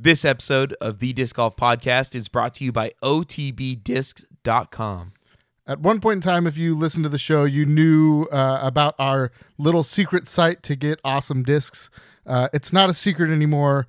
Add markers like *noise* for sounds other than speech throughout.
This episode of the Disc Golf Podcast is brought to you by OTBDiscs.com. At one point in time, if you listened to the show, you knew uh, about our little secret site to get awesome discs. Uh, it's not a secret anymore.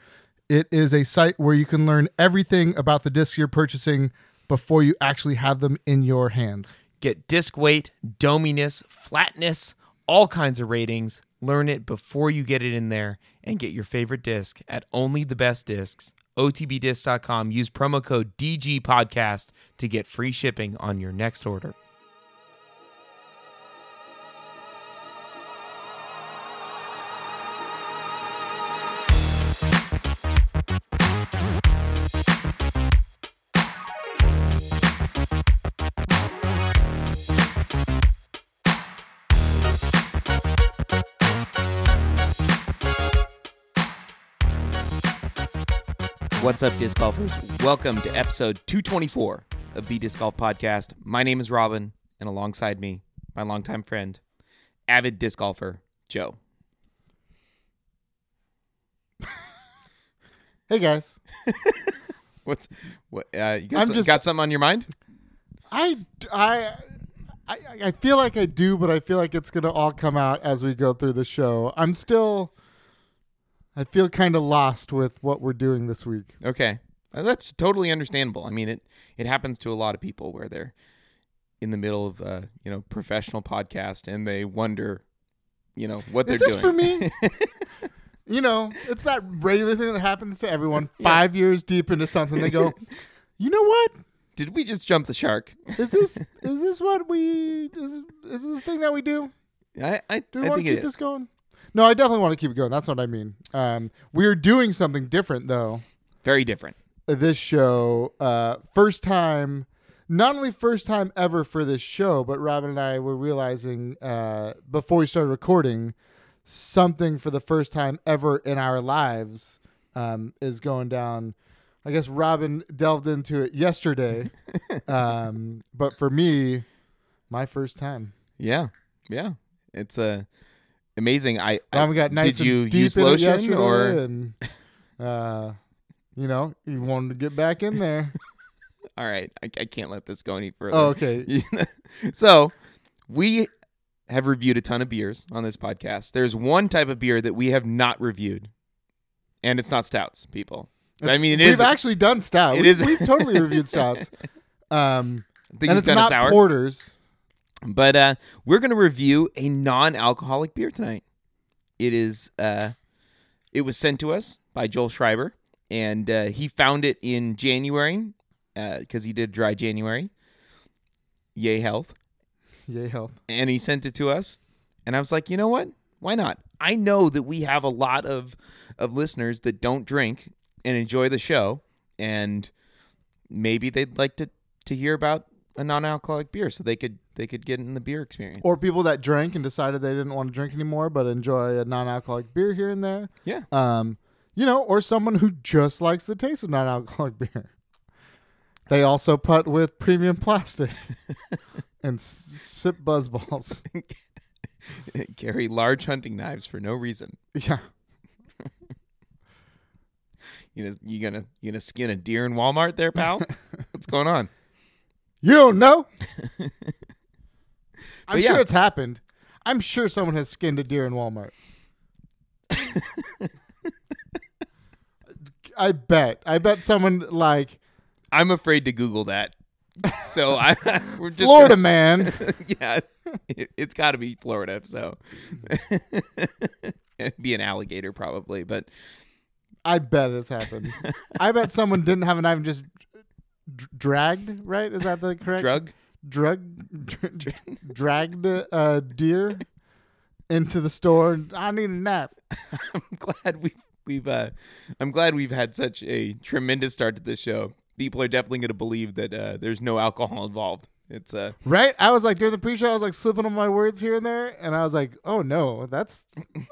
It is a site where you can learn everything about the discs you're purchasing before you actually have them in your hands. Get disc weight, dominess, flatness, all kinds of ratings. Learn it before you get it in there and get your favorite disc at only the best discs. OTBDisc.com. Use promo code DG Podcast to get free shipping on your next order. What's up, disc golfers? Welcome to episode 224 of the Disc Golf Podcast. My name is Robin, and alongside me, my longtime friend, avid disc golfer, Joe. Hey guys, *laughs* What's what? Uh, you got, I'm some- just- got something on your mind? I, I, I, I feel like I do, but I feel like it's going to all come out as we go through the show. I'm still, I feel kind of lost with what we're doing this week. Okay, Uh, that's totally understandable. I mean, it it happens to a lot of people where they're in the middle of a, you know professional podcast and they wonder, you know, what Is they're this doing. for me? *laughs* you know, it's that regular thing that happens to everyone. Five years deep into something, they go, *laughs* "You know what? Did we just jump the shark? Is this *laughs* is this what we is, is this the thing that we do? I I, Do we I want think to keep is. this going? No, I definitely want to keep it going. That's what I mean. Um, we're doing something different though. very different. This show, uh, first time, not only first time ever for this show, but Robin and I were realizing uh, before we started recording something for the first time ever in our lives um, is going down. I guess Robin delved into it yesterday, *laughs* um, but for me, my first time. Yeah, yeah. It's uh, amazing. I, I got nice did you use lotion or and uh, you know, he wanted to get back in there. *laughs* all right? I, I can't let this go any further. oh, okay. *laughs* so we have reviewed a ton of beers on this podcast. There's one type of beer that we have not reviewed, and it's not stouts, people. I mean, it we've is- actually done stout. it we, is- We've totally reviewed *laughs* stouts. Um, and it's not porters. But uh, we're going to review a non-alcoholic beer tonight. It is. Uh, it was sent to us by Joel Schreiber, and uh, he found it in January because he did dry January. Yay health. Yay health. and he sent it to us and i was like you know what why not i know that we have a lot of of listeners that don't drink and enjoy the show and maybe they'd like to to hear about a non-alcoholic beer so they could they could get in the beer experience Or people that drank and decided they didn't want to drink anymore, but enjoy a non-alcoholic beer here and there. yeah Um, you know, or someone who just likes the taste of non-alcoholic *laughs* beer. They also put with premium plastic *laughs* and s- sip buzz balls. *laughs* carry large hunting knives for no reason Yeah. you know you gonna you gonna skin a deer in walmart there pal what's going on You don't know. *laughs* I'm But sure it's happened. I'm sure someone has skinned a deer in Walmart. *laughs* I bet. I bet someone like i'm afraid to google that so *laughs* i we're just Florida gonna- man. yeah, it, it's got to be Florida. So it'd be an alligator probably, but I bet it's happened. I bet someone didn't have a knife and just dragged. Right? Is that the correct drug. drug dr- *laughs* dragged a deer into the store? and, I need a nap. *laughs* I'm glad we we've uh, I'm glad we've had such a tremendous start to this show. People are definitely going to believe that uh, there's no alcohol involved. It's uh, Right? I was like during the pre-show, I was like slipping on my words here and there, and I was like, "Oh no, that's."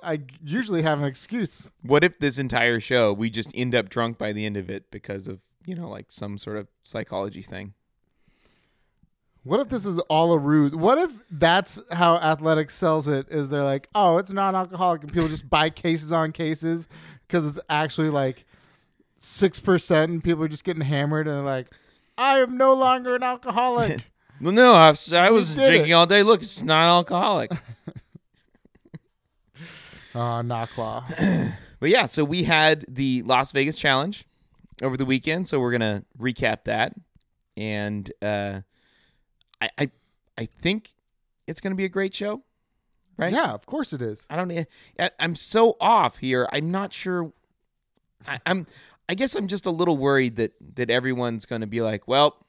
I usually have an excuse. what if this entire show we just end up drunk by the end of it because of you know like some sort of psychology thing. What if this is all a ruse? What if that's how athletics sells it? Is they're like, "Oh, it's non-alcoholic," and people just buy cases on cases because it's actually like six percent, and people are just getting hammered, and they're like, "I am no longer an alcoholic." *laughs* Well, no, I was, I was drinking it. all day. Look, it's non-alcoholic. *laughs* Ah, oh, knocklaw. *clears throat* but yeah, so we had the Las Vegas Challenge over the weekend, so we're gonna recap that, and uh, I, I, I think it's gonna be a great show. Right? Yeah, of course it is. I don't. I, I'm so off here. I'm not sure. I, I'm. I guess I'm just a little worried that that everyone's going to be like, well,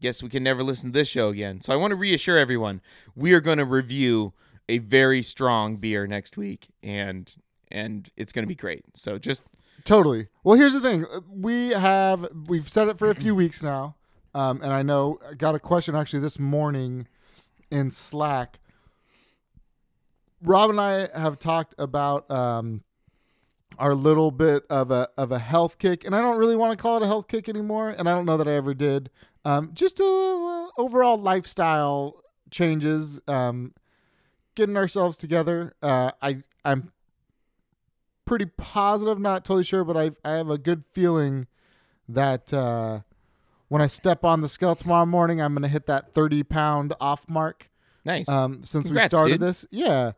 guess we can never listen to this show again. So I want to reassure everyone: we are going to review a very strong beer next week, and and it's going to be great. So just Totally. Well, here's the thing. We have we've said it for a few *clears throat* weeks now, um, and I know I got a question actually this morning in Slack. Rob and I have talked about um, our little bit of a of a health kick, and I don't really want to call it a health kick anymore, and I don't know that I ever did. Um, just a uh, overall lifestyle changes, um, getting ourselves together. Uh, I I'm pretty positive, not totally sure, but I I have a good feeling that uh, when I step on the scale tomorrow morning, I'm going to hit that 30 pound off mark. nice. Um, since Congrats, we started dude. this, yeah.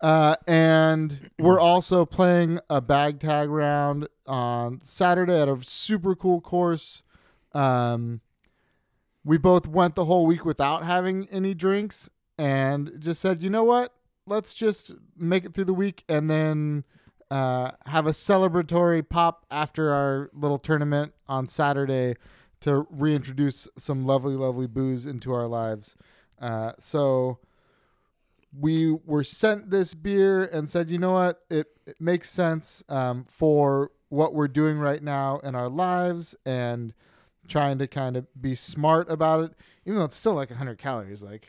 Uh, and we're also playing a bag tag round on Saturday at a super cool course. Um, we both went the whole week without having any drinks and just said, you know what? Let's just make it through the week and then uh, have a celebratory pop after our little tournament on Saturday to reintroduce some lovely, lovely booze into our lives. Uh, so we were sent this beer and said, you know what? It, it makes sense um, for what we're doing right now in our lives and trying to kind of be smart about it, even though it's still like 100 calories. Like,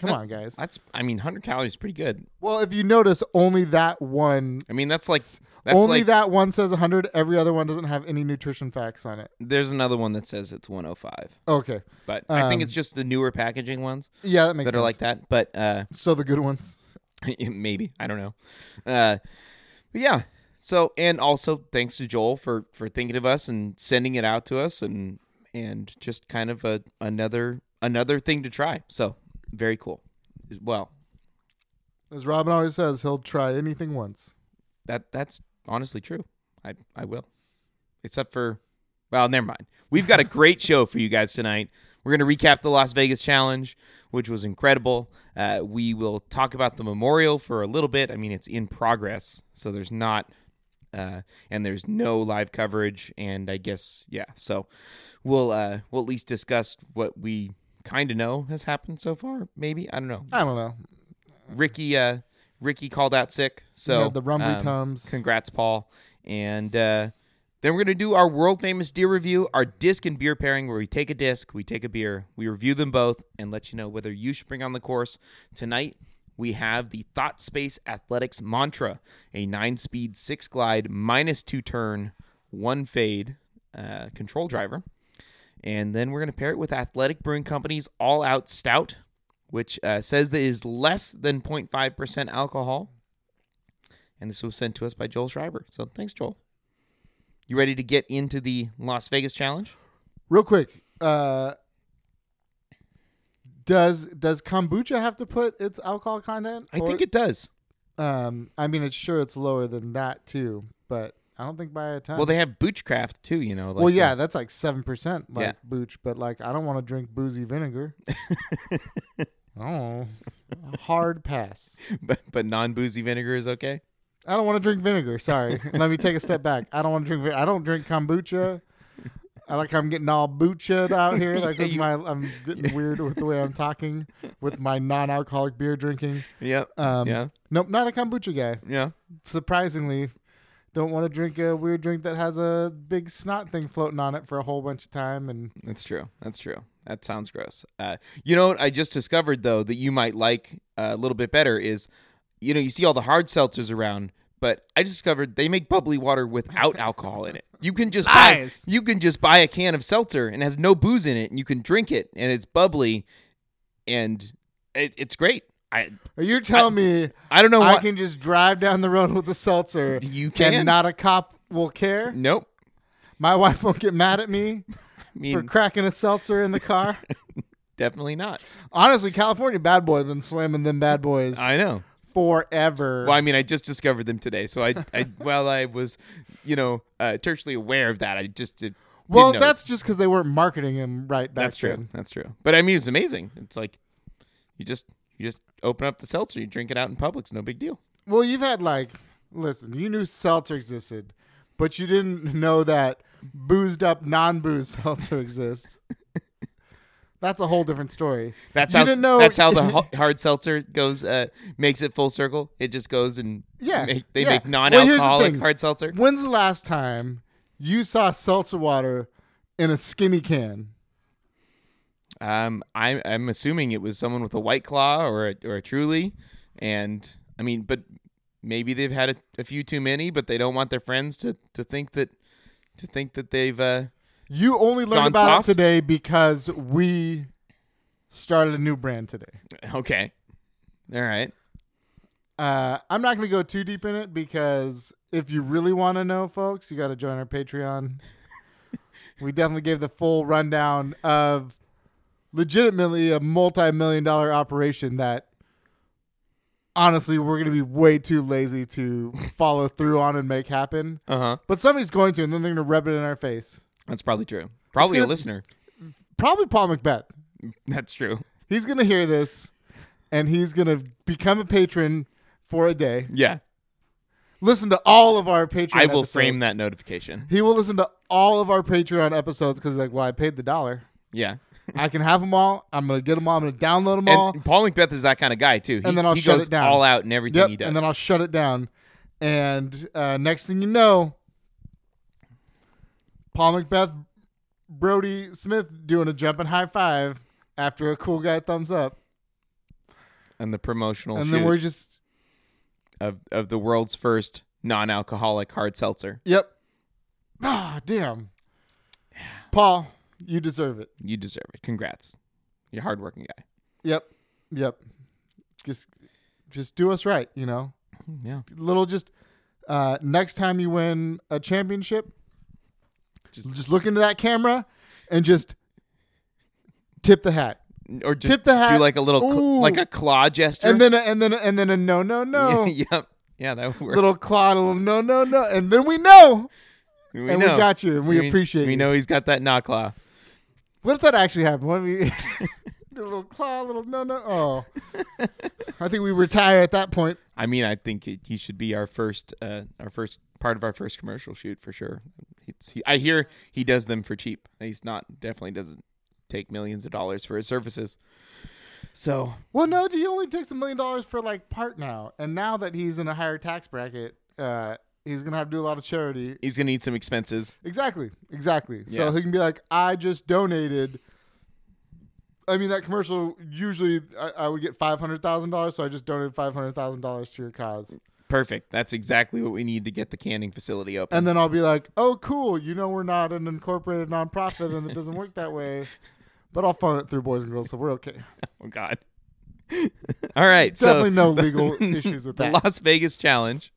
come Uh, on, guys. that's. I mean, 100 calories is pretty good. Well, if you notice, only that one, I mean, that's like that's only like. that one says 100. Every other one doesn't have any nutrition facts on it. there's another one that says it's 105, Okay. but I think Um, it's just the newer packaging ones Yeah, that makes that sense. are like that. But uh, So the good ones. *laughs* maybe I don't know. Uh, but yeah. So and also thanks to Joel for for thinking of us and sending it out to us and and just kind of a another another thing to try. So very cool. Well, As Robin always says, he'll try anything once. that that's honestly true. I I will. Except for well, never mind. We've got a great *laughs* show for you guys tonight. We're going to recap the Las Vegas Challenge, which was incredible. Uh, we will talk about the memorial for a little bit. I mean, it's in progress, so there's not, uh, and there's no live coverage. And I guess, yeah, so we'll uh, we'll at least discuss what we kind of know has happened so far. Maybe I don't know. I don't know. Ricky, uh, Ricky called out sick, so yeah, the rumbly um, tums. Congrats, Paul. And uh, then we're going to do our world famous deer review, our disc and beer pairing, where we take a disc, we take a beer, we review them both, and let you know whether you should bring on the course. Tonight, we have the Thought Space Athletics Mantra, a nine speed, six glide, minus two turn, one fade uh, control driver. And then we're going to pair it with Athletic Brewing Company's All Out Stout, which uh, says that it is less than 0.5% alcohol. And this was sent to us by Joel Schreiber. So thanks, Joel. You ready to get into the Las Vegas challenge? Real quick, uh, does does kombucha have to put its alcohol content? I think it does. Um, I mean, it's sure it's lower than that too, but I don't think by a ton. Well, they have Boochcraft too, you know. Like well, yeah, the- that's like seven percent, like Yeah. booch. But like, I don't want to drink boozy vinegar. *laughs* oh, hard pass. *laughs* but, but non boozy vinegar is okay. I don't want to drink vinegar. Sorry. *laughs* Let me take a step back. I don't want to drink. I don't drink kombucha. I like I'm getting all butcha out here. Like with You- my, I'm getting weird with the way I'm talking with my non-alcoholic beer drinking. Yep. Um, yeah. Nope, not a kombucha guy. Yeah. Surprisingly, don't want to drink a weird drink that has a big snot thing floating on it for a whole bunch of time. And That's true. That's true. That sounds gross. Uh, you know what I just discovered though that you might like uh, a little bit better is, you know, you see all the hard seltzers around, but I discovered they make bubbly water without alcohol in it. You can just buy you can just buy a can of seltzer and it has no booze in it, and you can drink it, and it's bubbly, and it, it's great. I are you telling me I don't know I can just drive down the road with a seltzer you can. and not a cop will care? Nope. My wife won't get mad at me *laughs* I for mean, cracking a seltzer in the car. *laughs* definitely not. Honestly, California bad boy have been slamming them bad boys I know. forever. Well, I mean, I just discovered them today, so I, I *laughs* while I was, you know, uh, tertially aware of that, I just did. well, didn't notice. that's just because they weren't marketing him right back that's true. then. That's true. But I mean, it's amazing. It's like you just you just open up the seltzer, you drink it out in public. It's no big deal. Well, you've had like, listen, you knew seltzer existed, but you didn't *laughs* know that boozed up non-booze *laughs* seltzer exists. That's a whole different story. That's You how didn't know- that's how the *laughs* hard seltzer goes. Uh, makes it full circle. It just goes and Yeah, make, they yeah. make Well, the non-alcoholic thing. hard seltzer. When's the last time you saw seltzer water in a skinny can? Um, I'm I'm assuming it was someone with a white claw or a, or a truly, and I mean, but maybe they've had a, a few too many, but they don't want their friends to, to think that to think that they've uh You only learned about soft? it today because we started a new brand today. *laughs* okay, all right. Uh, I'm not going to go too deep in it because if you really want to know, folks, you got to join our Patreon. *laughs* we definitely gave the full rundown of legitimately a multi-million dollar operation that honestly we're going to be way too lazy to follow through on and make happen. Uh huh. But somebody's going to, and then they're going to rub it in our face. That's probably true. Probably a gonna- listener. Probably Paul McBeth. That's true. He's going to hear this, and he's going to become a patron for a day. Yeah, Listen to all of our Patreon. I will episodes. frame that notification. He will listen to all of our Patreon episodes because, like, well, I paid the dollar. Yeah. I can have them all. I'm gonna get them all. I'm gonna download them all. Paul McBeth is that kind of guy too. He, And then I'll shut it down. all out in everything yep. he does. And then I'll shut it down. And uh, next thing you know, Paul McBeth, Brodie Smith doing a jumping high five after a cool guy thumbs up, and the promotional and then we're just of of the world's first non-alcoholic hard seltzer. yep. Ah, damn. Paul, you deserve it. You deserve it. Congrats. You're a hardworking guy. Yep. Yep. Just just do us right, you know. Yeah. Little just uh next time you win a championship, Just- just look into that camera and just tip the hat. Or just Tip the hat. do like a little cl- like a claw gesture. And then and then and then a no no no. *laughs* yep. Yeah, that would work. Little claw, little no no no. And then we know. we and know. we got you and we, appreciate We you. know he's got that knock claw. What if that actually happened? What if we *laughs* a little claw, a little no no oh. *laughs* I think we retire at that point. I mean, I think he, he should be our first, uh, our first part of our first commercial shoot for sure. It's, he, I hear he does them for cheap. He's not definitely doesn't take millions of dollars for his services. So Well, no, he only takes a million dollars for like part now, and now that he's in a higher tax bracket, uh, he's gonna have to do a lot of charity. he's gonna need some expenses. Exactly, exactly. Yeah. So he can be like, I just donated. I mean, that commercial usually I, I would get five hundred thousand dollars, so I just donated five hundred thousand dollars to your cause, Perfect. That's exactly what we need to get the canning facility open. and then I'll be like, oh, cool. You know, we're not an incorporated nonprofit, and it doesn't work that way. *laughs* But I'll fund it through Boys and Girls, so we're okay. oh God. *laughs* All right. Definitely so no *laughs* legal issues with the that. Las Vegas Challenge.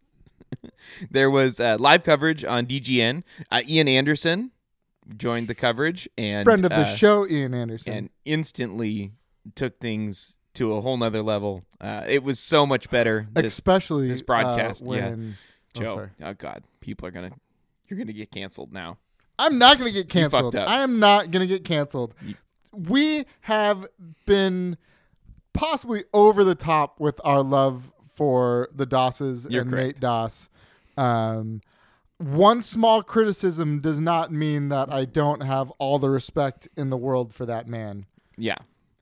There was uh, live coverage on DGN. Uh, Ian Anderson joined the coverage and Friend of the uh, show, Ian Anderson. and instantly took things to a whole nother level. Uh, it was so much better. This especially this broadcast, uh, yeah. when oh, sorry. Oh, God, people are gonna you're gonna get canceled now. I'm not gonna get canceled. I am not gonna get canceled. You- We have been possibly over the top with our love for the Dosses You're and correct. Nate Doss. Um, one small criticism does not mean that I don't have all the respect in the world for that man, Yeah,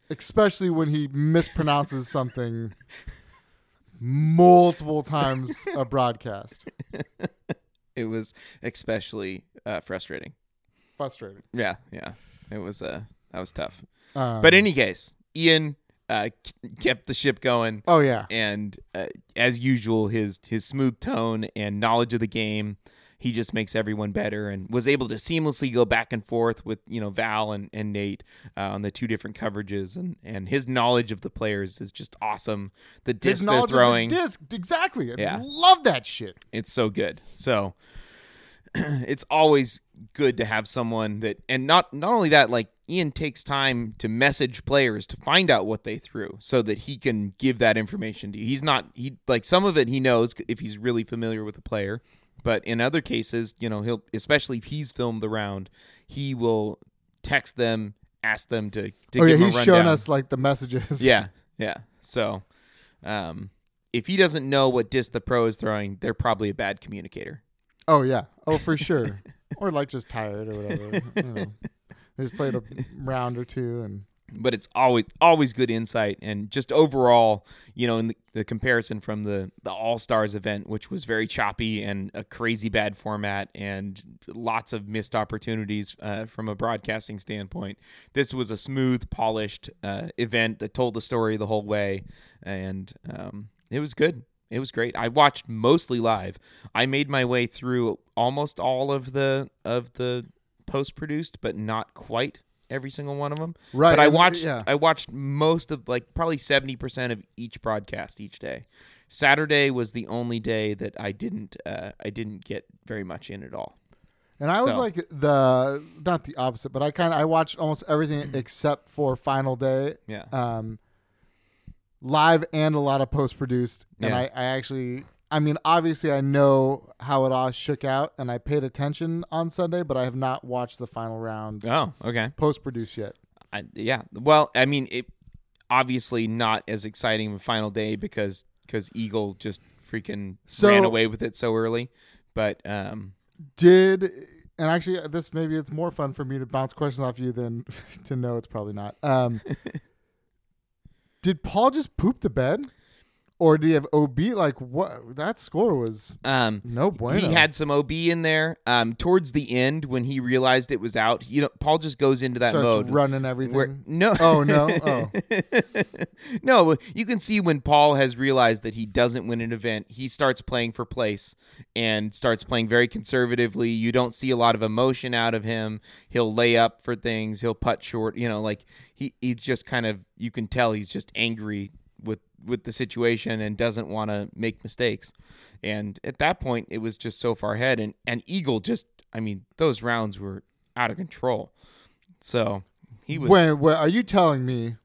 especially when he mispronounces something multiple times a broadcast. *laughs* it was especially uh, frustrating. Frustrating. Yeah, yeah, it was uh that was tough. Um, But in any case, Ian uh, kept the ship going. oh yeah, and uh, as usual his his smooth tone and knowledge of the game he just makes everyone better and was able to seamlessly go back and forth with you know Val and, and Nate uh, on the two different coverages and and his knowledge of the players is just awesome the disc they're of the throwing disc, exactly. I Yeah. love that shit. it's so good so *clears throat* it's always good to have someone that and not not only that like Ian takes time to message players to find out what they threw so that he can give that information to you. He's not he like some of it he knows if he's really familiar with the player, but in other cases, you know, he'll especially if he's filmed the round, he will text them, ask them to to oh yeah, he's shown us like the messages. Yeah, *laughs* yeah. So, um, if he doesn't know what disc the pro is throwing, they're probably a bad communicator. Oh yeah. Oh for sure. or like just tired or whatever. you know. *laughs* They just played a round or two and But it's always always good insight and just overall, you know, in the, the comparison from the the All Stars event, which was very choppy and a crazy bad format and lots of missed opportunities uh, from a broadcasting standpoint. This was a smooth, polished uh, event that told the story the whole way, and um, it was good. It was great. I watched mostly live. I made my way through almost all of the of the post produced, but not quite every single one of them. Right, But I watched yeah. I watched most of like probably 70% of each broadcast each day. Saturday was the only day that I didn't uh, I didn't get very much in at all. And I was So- like the not the opposite, but I kind of I watched almost everything except for final day, Yeah. um, live and a lot of post produced. And I, I actually, I mean, obviously I know how it all shook out, and I paid attention on Sunday, but I have not watched the final round oh, okay. post produced yet. I, yeah. Well, I mean, it obviously not as exciting of a final day because because Eagle just freaking So- ran away with it so early. But um, Did and actually this maybe it's more fun for me to bounce questions off you than *laughs* to know it's probably not. Um, *laughs* did Paul just poop the bed, or did he have OB? Like what? That score was um, no bueno. He had some OB in there. Um, towards the end, when he realized it was out, you know, Paul just goes into that Starts mode. running everything. Where, no. Oh, no? Oh. *laughs* no, you can see when Paul has realized that he doesn't win an event, he starts playing for place and starts playing very conservatively. You don't see a lot of emotion out of him. He'll lay up for things, he'll putt short, you know, like he he's just kind of you can tell he's just angry with with the situation and doesn't want to make mistakes. And at that point it was just so far ahead and and Eagle just I mean, those rounds were out of control. So, he was Wait, wait, are you telling me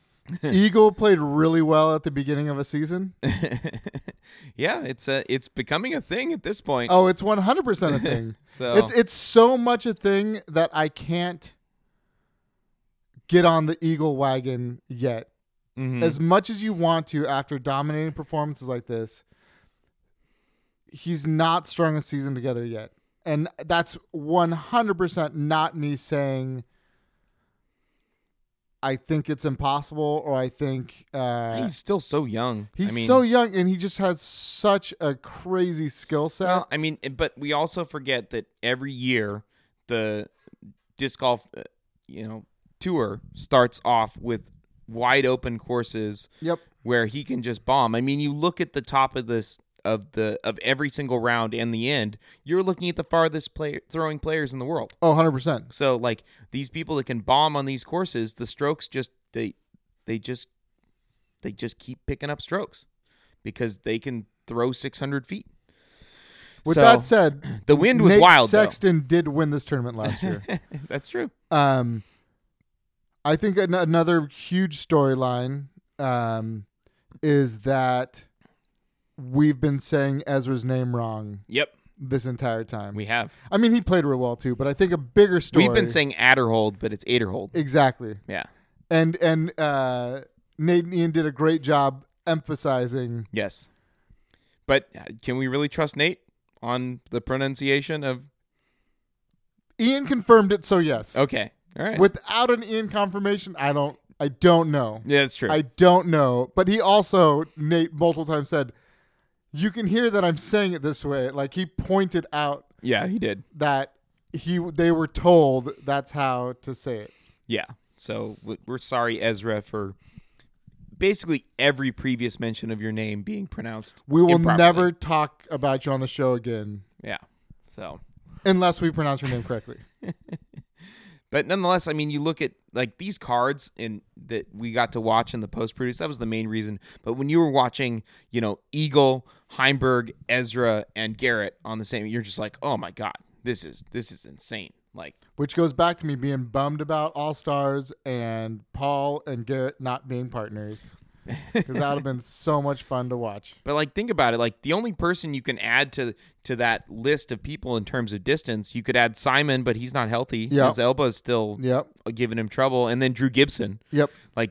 *laughs* Eagle played really well at the beginning of a season? *laughs* yeah, it's a it's becoming a thing at this point. Oh, it's one hundred percent a *laughs* thing. so It's it's so much a thing that I can't get on the Eagle wagon yet. Mhm. As much as you want to after dominating performances like this, he's not strung a season together yet. And that's 100% not me saying I think it's impossible or I think uh, he's still so young. He's I mean, so young and he just has such a crazy skill set. well, I mean, but we also forget that every year the disc golf, uh, you know, tour starts off with wide open courses yep. where he can just bomb. I mean, you look at the top of this of the of every single round and the end, you're looking at the farthest player throwing players in the world. Oh, 100%. So like these people that can bomb on these courses, the strokes just they they just they just keep picking up strokes because they can throw 600 feet. With So, that said, *clears throat* the wind was Nate wild. though. Sexton did win this tournament last year. *laughs* That's true. um, I think an- another huge storyline um, is that we've been saying Ezra's name wrong Yep, this entire time. we have. I mean, he played real well too, but I think a bigger story. We've been saying Adderhold, but it's Aderhold. exactly, Yeah. and and uh, Nate and Ian did a great job emphasizing. Yes. But uh, can we really trust Nate on the pronunciation of? Ian confirmed it, so yes. Okay. All right. Without an Ian confirmation, I don't. I don't know. yeah, that's true. I don't know. But he also Nate multiple times said, "You can hear that I'm saying it this way." Like he pointed out yeah, he did. that he they were told that's how to say it. Yeah. So we're sorry, Ezra, for basically every previous mention of your name being pronounced. We will improperly. never talk about you on the show again Yeah. So, unless we pronounce your name correctly. *laughs* but nonetheless, I mean, you look at like these cards in that we got to watch in the post produce. That was the main reason. But when you were watching, you know, Eagle, Heimburg, Ezra, and Garrett on the same, you're just like, oh my god, this is this is insane. Like Which goes back to me being bummed about All Stars and Paul and Garrett not being partners. Because that would have been so much fun to watch. *laughs* But like, think about it. Like, the only person you can add to to that list of people in terms of distance, you could add Simon, but he's not healthy. Yep. His elbow's still Yep. giving him trouble, and then Drew Gibson. Yep. Like,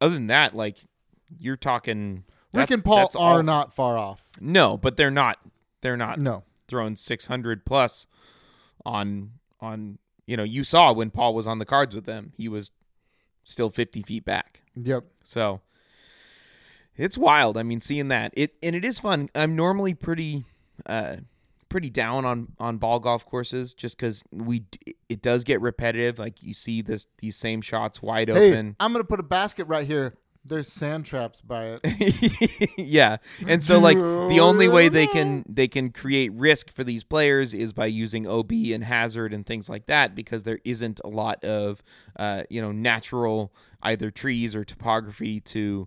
other than that, like, you're talking. Rick and Paul are all- not far off. No, but they're not. They're not No. throwing 600 plus on on. You know, you saw when Paul was on the cards with them, he was still 50 feet back. Yep. So it's wild. I mean, seeing that it and it is fun. I'm normally pretty, uh, pretty down on on ball golf courses just because we it does get repetitive. Like you see this these same shots wide Hey, open. I'm gonna put a basket right here. There's sand traps by it. *laughs* yeah, and so like the only way they can *laughs* they can create risk for these players is by using OB and hazard and things like that because there isn't a lot of uh, you know natural either trees or topography to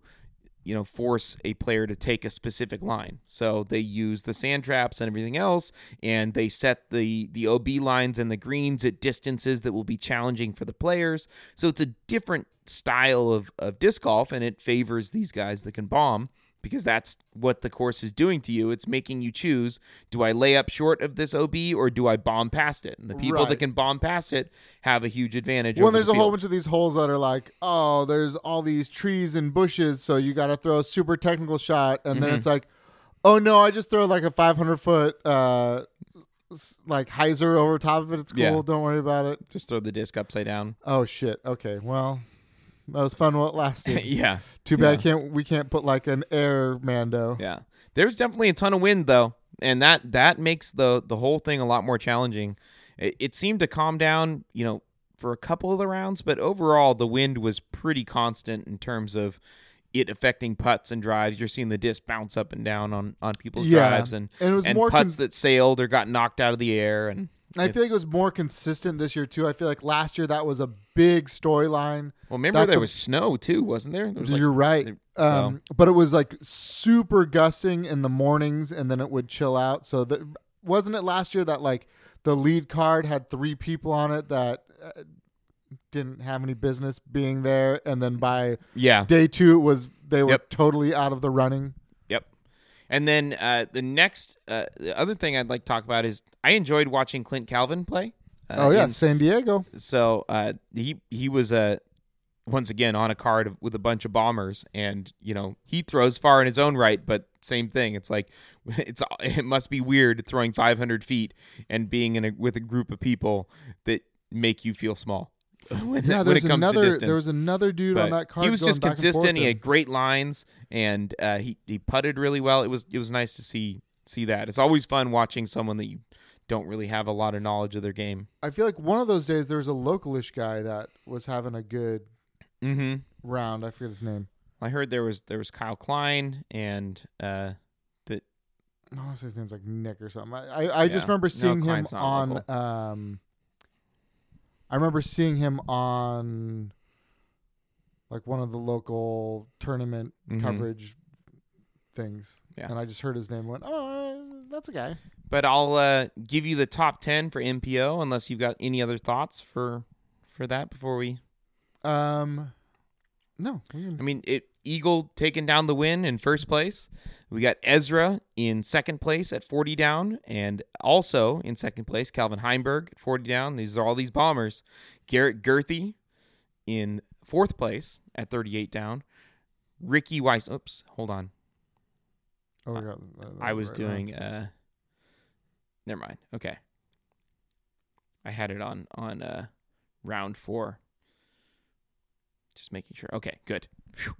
you know force a player to take a specific line. So they use the sand traps and everything else and they set the the ob lines and the greens at distances that will be challenging for the players. So it's a different style of, of disc golf and it favors these guys that can bomb because that's what the course is doing to you it's making you choose do i lay up short of this ob or do i bomb past it and the people that can bomb past it have a huge advantage Well, there's the a whole bunch of these holes that are like, oh, there's all these trees and bushes, so you got to throw a super technical shot, and Mm-hmm. then it's like, oh no, I just throw like a 500 foot uh, like hyzer over top of it. It's cool. Yeah. Don't worry about it. just throw the disc upside down Oh shit. Okay. Well, that was fun while it lasted. yeah Too bad can't we can't put like an air Mando. Yeah. There's definitely a ton of wind though, and that that makes the the whole thing a lot more challenging. It, it seemed to calm down, you know, for a couple of the rounds, but overall the wind was pretty constant in terms of it affecting putts and drives. You're seeing the disc bounce up and down on on people's Yeah. drives and And it was more putts con- that sailed or got knocked out of the air and I feel like it was more consistent this year too. I feel like last year that was a big storyline. well, remember that there the- was snow too, wasn't there? there was like- You're right. so- Um, but it was like super gusting in the mornings, and then it would chill out. So that wasn't it last year that like the lead card had three people on it that uh, didn't have any business being there, and then by yeah, day two it was they were Yep. totally out of the running. And then uh, the next, uh, the other thing I'd like to talk about is I enjoyed watching Clint Calvin play. Uh, oh yeah, in- San Diego. so uh, he he was uh, once again on a card with a bunch of bombers, and you know he throws far in his own right, but same thing. It's like *laughs* it's it must be weird throwing 500 feet and being in a with a group of people that make you feel small. When, Yeah, when there's it comes another. to distance. there was another dude on that card. He was just consistent. He had great lines, and uh, he he putted really well. It was it was nice to see see that. It's always fun watching someone that you don't really have a lot of knowledge of their game. I feel like one of those days there was a localish guy that was having a good Mm-hmm. round. I forget his name. I heard there was there was Kyle Klein and uh, that I want to say his name's like Nick or something. I I, I just Yeah. remember No, seeing him on. Um, I remember seeing him on, like one of the local tournament Mhm. coverage things. Yeah. and I just heard his name. and Went, oh, that's a guy. But I'll uh, give you the top ten for MPO unless you've got any other thoughts for for that before we. Um, no, I mean, it Eagle taking down the win in first place. We got Ezra in second place at 40 down, and also in second place, Calvin Heimburg at 40 down. These are all these bombers. Garrett Gurthie in fourth place at 38 down. Ricky Weiss. Oops, hold on. oh, got, uh, I was right now. doing. uh Never mind. Okay. I had it on on uh round four. Just making sure. Okay, good. Phew.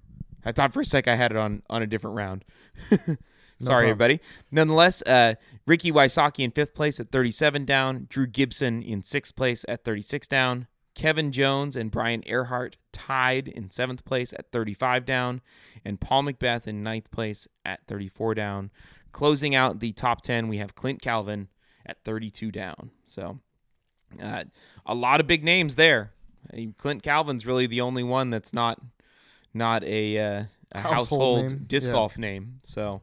I thought for a sec I had it on on a different round. *laughs* Sorry, problem. everybody. Nonetheless, uh, Ricky Wysocki in fifth place at 37 down. Drew Gibson in sixth place at 36 down. Kevin Jones and Brian Earhart tied in seventh place at 35 down. And Paul McBeth in ninth place at 34 down. Closing out the top 10, we have Clint Calvin at 32 down. So uh, a lot of big names there. Clint Calvin's really the only one that's not not a, uh, a Household household, name, disc yeah. golf name. So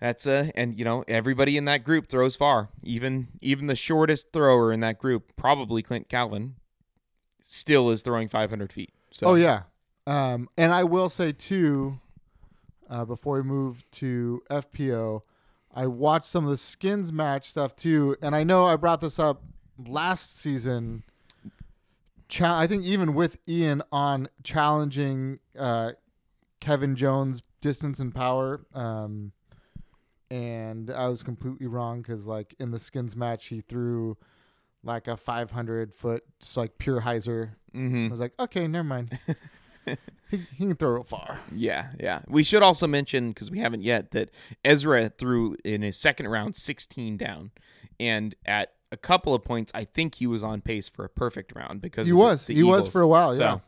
That's a and you know everybody in that group throws far. Even even the shortest thrower in that group, probably Clint Calvin, still is throwing 500 feet. So Oh yeah, um, and I will say too, uh, before we move to FPO, I watched some of the skins match stuff too, and I know I brought this up last season. Cha- I think even with Ian on challenging uh, Kevin Jones distance and power, um, and I was completely wrong because like in the skins match he threw like a 500 foot like pure hyzer I hmm was like, okay, never mind. *laughs* he, he can throw it far. Yeah, yeah. We should also mention because we haven't yet that Ezra threw in his second round 16 down, and at a couple of points, I think he was on pace for a perfect round because He of the- was. the He was for a while, yeah.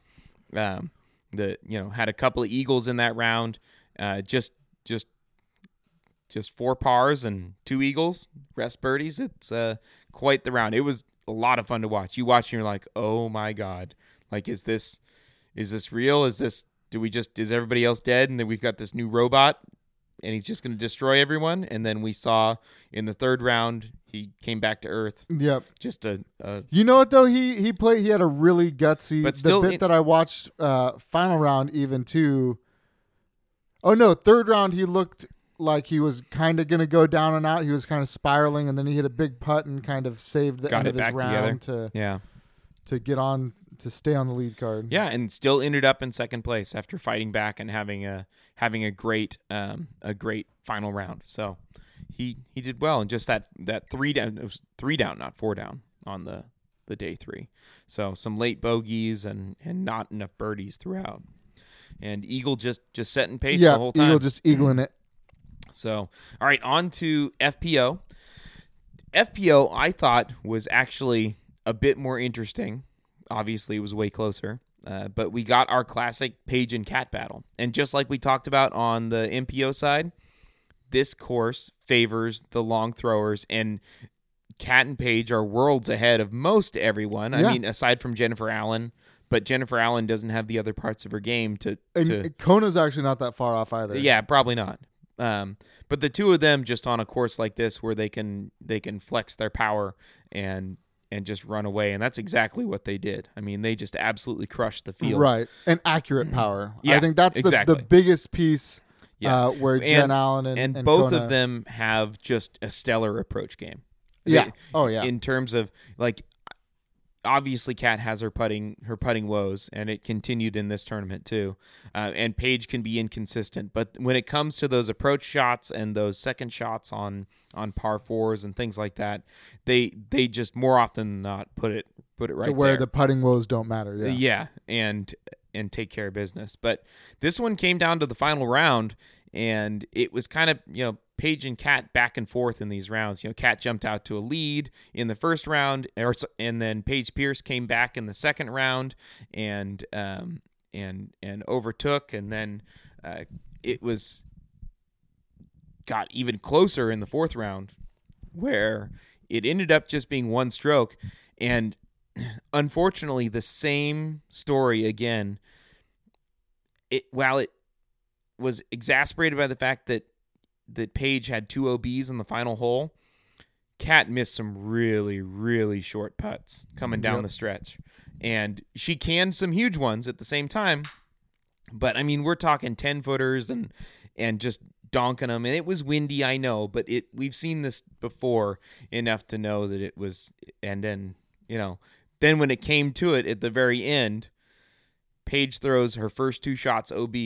So, um, the you know had a couple of eagles in that round, uh, just just just four pars and two eagles, rest birdies. It's uh, quite the round. It was a lot of fun to watch. You watch and you're like, oh my god, like is this is this real? Is this do we just is everybody else dead and then we've got this new robot and he's just going to destroy everyone? And then we saw in the third round he came back to Earth. Yep. Just a, a You know what though? He he played. He had a really gutsy. But still the bit in- that I watched, uh, final round even too. Oh no, third round he looked like he was kind of gonna go down and out. He was kind of spiraling, and then he hit a big putt and kind of saved the Got end it of his back round to yeah. to get on to stay on the lead card. Yeah, and still ended up in second place after fighting back and having a having a great um, a great final round. So he he did well, and just that that three down it was three down, not four down on the the day three. So some late bogeys and and not enough birdies throughout. And Eagle just just setting pace yeah. the whole time. Eagle just eagling it. So, all right, on to FPO. FPO, I thought was actually a bit more interesting. Obviously, it was way closer, uh, but we got our classic Paige and Cat battle. And just like we talked about on the MPO side, this course favors the long throwers, and Cat and Paige are worlds ahead of most everyone. I Yeah. mean, aside from Jennifer Allen. But Jennifer Allen doesn't have the other parts of her game to, And to Kona's actually not that far off either. yeah, probably not. Um, but the two of them just on a course like this where they can they can flex their power and and just run away, and that's exactly what they did. I mean, they just absolutely crushed the field. Right. And accurate power. Yeah, I think that's the, exactly. the biggest piece Yeah. uh, where Jen Allen and, And, and both Kona- of them have just a stellar approach game. Yeah. They- oh yeah. In terms of like obviously Kat has her putting her putting woes and it continued in this tournament too. Uh, and Paige can be inconsistent, but when it comes to those approach shots and those second shots on on par fours and things like that, they they just more often than not put it put it right to where there. the putting woes don't matter. Yeah. Yeah, and and take care of business. But this one came down to the final round, and it was kind of you know Paige and Cat back and forth in these rounds. You know, Cat jumped out to a lead in the first round, or, and then Paige Pierce came back in the second round, and um and and overtook, and then uh, it was got even closer in the fourth round, where it ended up just being one stroke, and unfortunately the same story again it while it was exasperated by the fact that that Paige had two OBs in the final hole Cat missed some really really short putts coming down Yep. the stretch. And she canned some huge ones at the same time. But I mean we're talking 10 footers and and just donking them and it was windy I know but it we've seen this before enough to know that it was and then you know then when it came to it at the very end, Paige throws her first two shots OB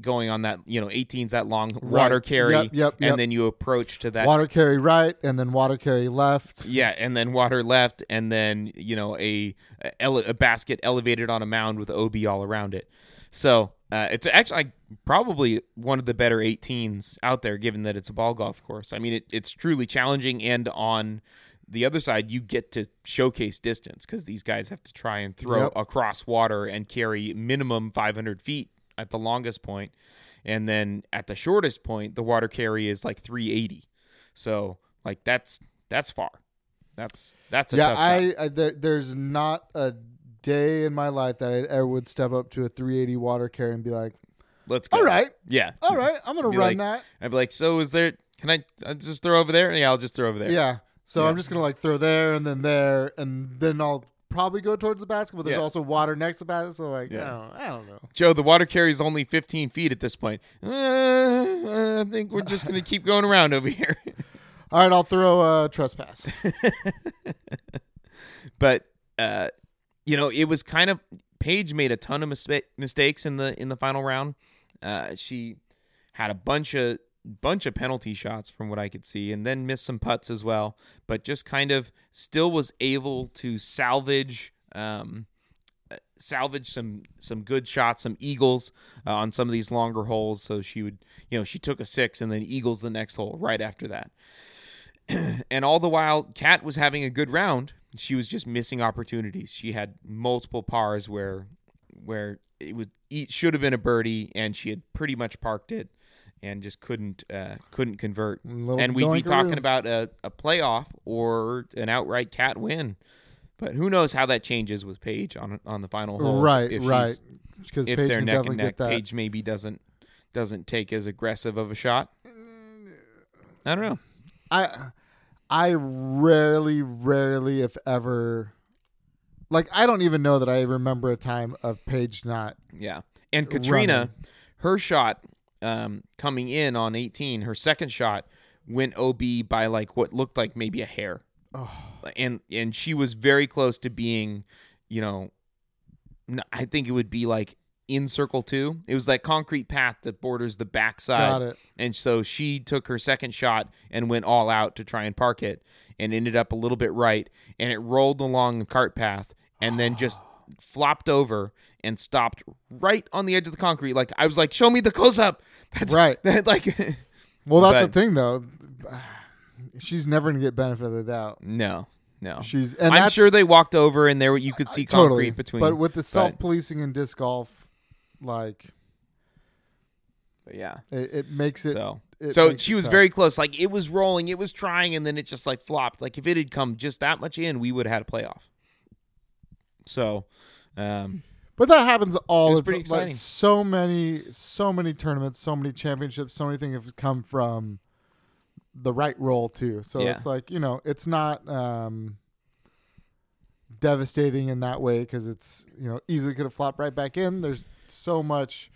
going on that, you know, 18's that long water Right. carry. Yep, yep, And yep. then you approach to that. Water carry right and then water carry left. Yeah, and then water left, and then you know a a, ele- a basket elevated on a mound with OB all around it. So uh, it's actually like, probably one of the better 18s out there, given that it's a ball golf course. I mean, it, it's truly challenging, and on the other side, you get to showcase distance because these guys have to try and throw Yep. across water and carry minimum 500 feet at the longest point, and then at the shortest point, the water carry is like 380. So like that's that's far. That's that's a yeah, tough. I, I there, there's not a day in my life that I ever would step up to a 380 water carry and be like, let's go. All right. Yeah. All right. I'm gonna run like, that. I'd be like, so is there? Can I uh, just throw over there? Yeah, I'll just throw over there. Yeah. So Yeah. I'm just gonna like throw there and then there and then I'll probably go towards the basket, but there's Yeah. also water next to the basket. So like, Yeah. I, don't, I don't know. Joe, the water carry is only 15 feet at this point. Uh, I think we're just gonna keep going around over here. *laughs* All right, I'll throw uh, trespass. *laughs* but uh, you know, it was kind of Paige made a ton of mispa- mistakes in the in the final round. Uh, she had a bunch of bunch of penalty shots from what I could see, and then missed some putts as well. But just kind of still was able to salvage. Um, uh, salvage some some good shots, some eagles uh, on some of these longer holes. So she would, you know, she took a six and then eagles the next hole right after that. *clears throat* and all the while, Kat was having a good round. She was just missing opportunities. She had multiple pars where where it was it should have been a birdie, and she had pretty much parked it, and just couldn't uh, couldn't convert. Little and we'd be talking about a, a playoff or an outright Cat win. But who knows how that changes with Paige on on the final hole? right, if right. Because If Paige they're neck and neck. Paige maybe doesn't doesn't take as aggressive of a shot. I don't know. I I rarely, rarely, if ever, like I don't even know that I remember a time of Paige not. Yeah. And Catrina, running. her shot um, coming in on 18, her second shot went OB by like what looked like maybe a hair. And and she was very close to being, you know, I think it would be like in circle two. It was that concrete path that borders the backside. Got it. And so she took her second shot and went all out to try and park it and ended up a little bit right. And it rolled along the cart path and then just flopped over and stopped right on the edge of the concrete. Like I was like, show me the close up. *laughs* That's Right. *laughs* That, like Well, that's But- the thing, though. *sighs* She's never gonna get benefit of the doubt. no, no. She's and I'm sure they walked over and there you could see concrete totally. between. But with the self policing in disc golf, like yeah. it, it makes it. so it so she was tough. very close. Like it was rolling, it was trying, and then it just like flopped. Like if it had come just that much in, we would have had a playoff. So, um, But that happens all the time. Like, so many, so many tournaments, so many championships, so many things have come from the right roll too. So Yeah. it's like you know, it's not um, devastating in that way because it's you know easily could have flopped right back in. There's so much,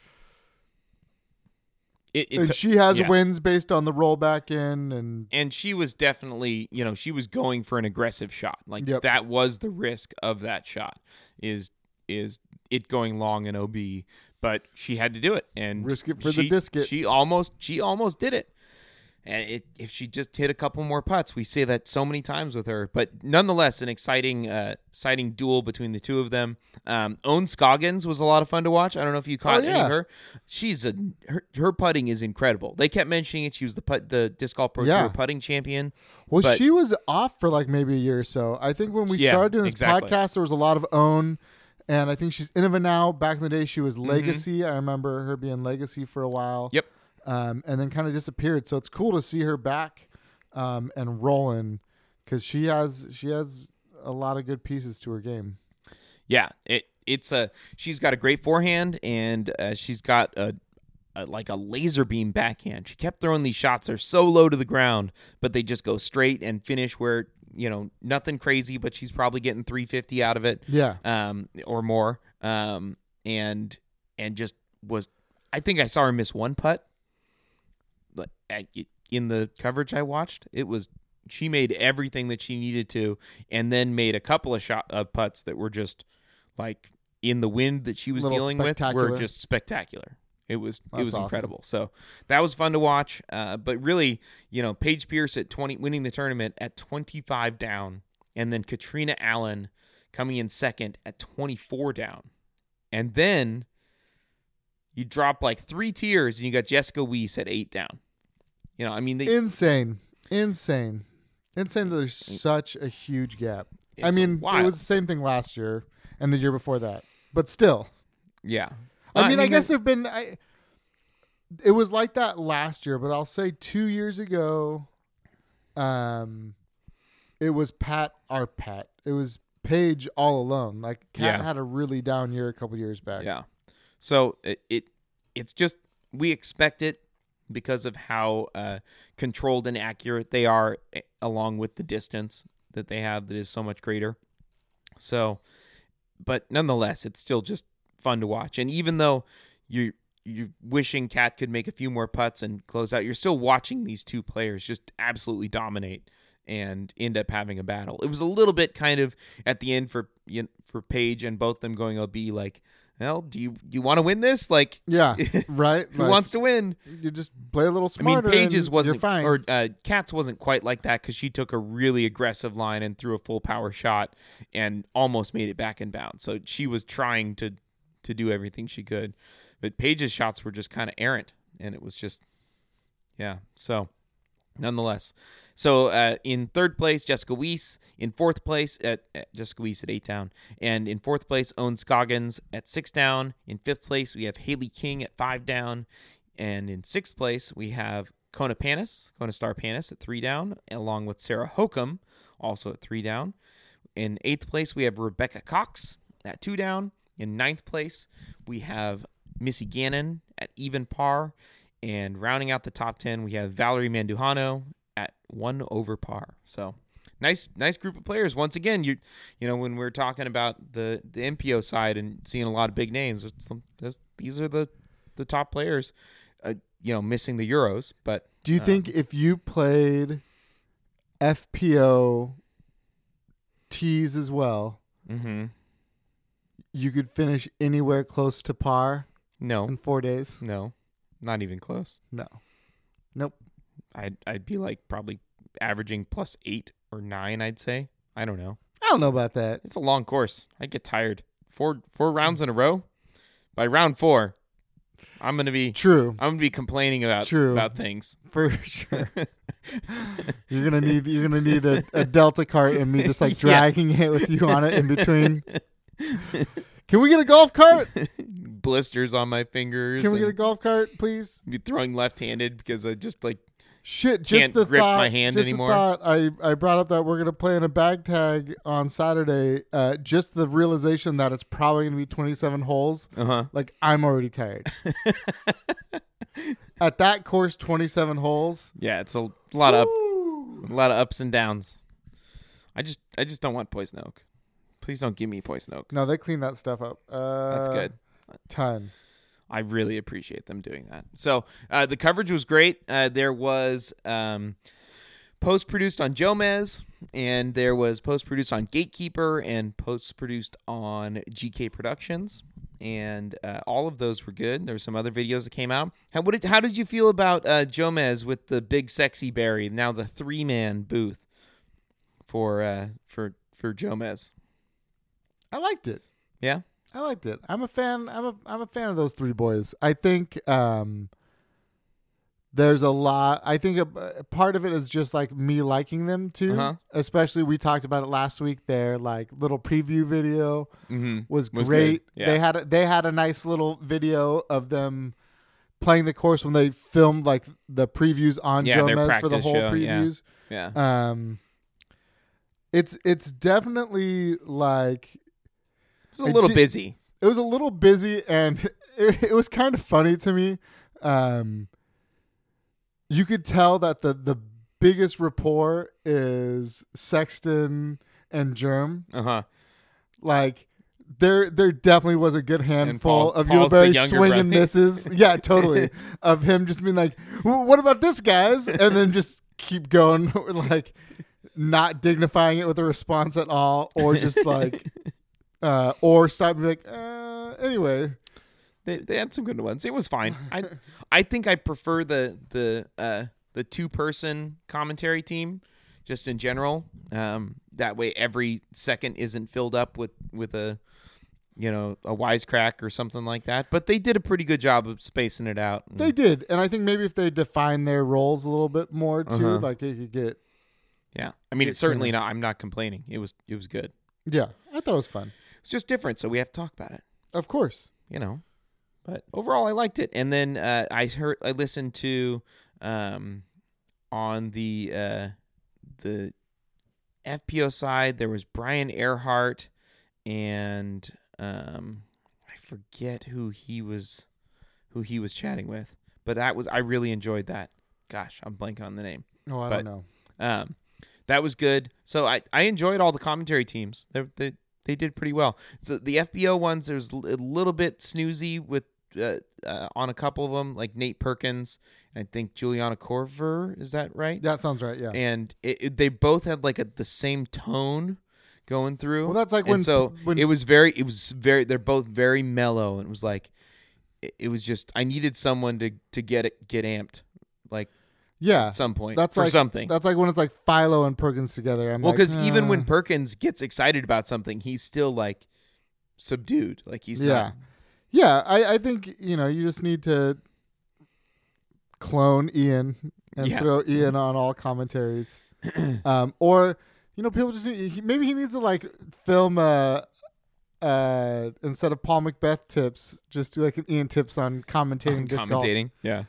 it, it and she has yeah. wins based on the roll back in, and and she was definitely, you know, she was going for an aggressive shot. Like Yep. that was the risk of that shot is is it going long in OB, but she had to do it and Risk it for the she, disket. She almost she almost did it. And it, if she just hit a couple more putts, we say that so many times with her. But nonetheless, an exciting, uh, exciting duel between the two of them. Um, Ohn Scoggins was a lot of fun to watch. I don't know if you caught any yeah. of her. She's a her, her putting is incredible. They kept mentioning it. She was the put the disc golf pro Yeah. tour putting champion. well, But- she was off for like maybe a year or so. I think when we Yeah, started doing this exactly. podcast, there was a lot of Ohn. And I think she's Innova now. Back in the day, she was Mm-hmm. Legacy. I remember her being Legacy for a while. Yep. um, and then kind of disappeared. So it's cool to see her back um, and rolling because she has she has a lot of good pieces to her game. Yeah, it it's a she's got a great forehand and uh, she's got a, a like a laser beam backhand. She kept throwing these shots that are so low to the ground, but they just go straight and finish where you know nothing crazy, but she's probably getting 350 out of it. Yeah, um, or more. Um, and and just was, I think I saw her miss one putt. Like in the coverage I watched, it was she made everything that she needed to, and then made a couple of shot uh, putts that were just like in the wind that she was Little dealing with were just spectacular. It was it was awesome. incredible. So that was fun to watch. Uh, but really, you know, Paige Pierce at twenty winning the tournament at twenty five down, and then Catrina Allen coming in second at twenty four down, and then you drop like three tiers, and you got Jessica Weiss at eight down. You know, I mean, they, insane, insane, insane. That there's such a huge gap. I mean, it was the same thing last year and the year before that, but still. yeah. I mean, I, guess there- there've been. I, it was like that last year, but I'll say two years ago, um, it was Pat our Pat. It was Paige all alone. Like Kat Yeah. had a really down year a couple years back. Yeah. So it, it it's just we expect it because of how uh, controlled and accurate they are, eh, along with the distance that they have that is so much greater. So, but nonetheless, it's still just fun to watch. And even though you you're wishing Cat could make a few more putts and close out, you're still watching these two players just absolutely dominate and end up having a battle. It was a little bit kind of at the end for you know, for Paige and both them going OB like, well, do you do you want to win this? Like, Yeah, *laughs* right. who Like, wants to win? you just play a little I mean, smarter. Paige's and wasn't or uh, Kat's wasn't quite like that because she took a really aggressive line and threw a full power shot and almost made it back in bounds. So she was trying to to do everything she could, but Paige's shots were just kind of errant, and it was just yeah. So nonetheless, so uh, in third place, Jessica Weiss. In fourth place, at, at Jessica Weiss at eight down, and in fourth place, Ohn Scoggins at six down. In fifth place, we have Hailey King at five down, and in sixth place, we have Kona Panis, Kona Star Panis at three down, along with Sarah Hokom, also at three down. In eighth place, we have Rebecca Cox at two down. In ninth place, we have Missy Gannon at even par. And rounding out the top 10, we have Valerie Mandujano at one over par. So nice, nice group of players. Once again, you you know when we're talking about the the MPO side and seeing a lot of big names, these are the the top players. Uh, you know, missing the Euros, but Do you um, think if you played FPO tees as well, hmm you could finish anywhere close to par no, in four days? no, not even close. No. Nope. I'd I'd be like probably averaging plus eight or nine. I'd say. I don't know. I don't know about that. It's a long course. I'd get tired. Four four rounds in a row. By round four, I'm gonna be True, I'm gonna be complaining about True. about things. for *laughs* sure. *laughs* you're gonna need you're gonna need a, a Delta cart and me just like Yeah. dragging it with you on it in between. *laughs* Can we get a golf cart? *laughs* Blisters on my fingers. Can we get a golf cart, please? be throwing left-handed because I just like Shit, just the grip thought. my hand just anymore. The thought I I brought up that we're gonna play in a bag tag on Saturday. Uh, just the realization that it's probably gonna be 27 holes. uh huh. Like I'm already tired. *laughs* At that course, 27 holes. Yeah, it's a lot of up, a lot of ups and downs. I just I just don't want poison oak. Please don't give me poison oak. No, they cleaned that stuff up. Uh, That's good. Ton. I really appreciate them doing that. So uh, the coverage was great. Uh, there was um, post produced on Jomez, and there was post produced on Gatekeeper, and post produced on GK Productions, and uh, all of those were good. There were some other videos that came out. How did, how did you feel about uh, Jomez with the big sexy Barry? Now the three man booth for uh, for for Jomez. I liked it. Yeah. I liked it. I'm a fan. I'm a I'm a fan of those three boys. I think um, there's a lot. I think a, a part of it is just like me liking them too. Uh-huh. Especially we talked about it last week. Their like little preview video Mm-hmm. was, Was great. Yeah. They had a, they had a nice little video of them playing the course when they filmed like the previews on Yeah, Jomez for the whole show, previews. Yeah. Um, it's it's definitely like was a little did- busy. it was a little busy and *laughs* it, it was kind of funny to me. Um, you could tell that the the biggest rapport is Sexton and Jerm. Uh huh. Like there there definitely was a good handful Paul- of Ulibarri younger swinging misses. *laughs* Yeah, totally. of him just being like, "Well, "What about this, guys?" and then just keep going, *laughs* like not dignifying it with a response at all, or just like, uh, or stop and be like, uh, "Anyway." They, they had some good ones. It was fine. I I think I prefer the the uh, the two person commentary team just in general. Um, that way, every second isn't filled up with with a you know a wisecrack or something like that. But they did a pretty good job of spacing it out. They did, and I think maybe if they define their roles a little bit more too, Uh-huh. like it could get. yeah, I mean, it's certainly not. I'm not complaining. It was it was good. Yeah, I thought it was fun. It's just different, so we have to talk about it. Of course. you know. But overall, I liked it. And then uh, I heard, I listened to um, on the uh, the FPO side. There was Brian Earhart, and um, I forget who he was, who he was chatting with. But that was I really enjoyed that. Gosh, I'm blanking on the name. Oh, I But- don't know. Um, that was good. So I, I enjoyed all the commentary teams. They they they did pretty well. So the FPO ones, there was a little bit snoozy with uh, uh, on a couple of them, like Nate Perkins. and I think Juliana Korver. Is that right? That sounds right. Yeah. And it, it- they both had like a, the same tone going through. Well, that's like And when so when it was very it was very they're both very mellow and it was like it, it was just I needed someone to to get it get amped like yeah. at some point That's for like something. That's like when it's like Philo and Perkins together. I'm Well, like, because even when uh, Perkins gets excited about something, he's still like subdued. Like he's yeah, not. yeah, I I think you know you just need to clone Ian and Yeah. throw Ian on all commentaries, *clears throat* um, or you know people just need, maybe he needs to like film a. Uh, instead of Paul McBeth tips, just do like an Ian tips on commentating on commentating. Yeah,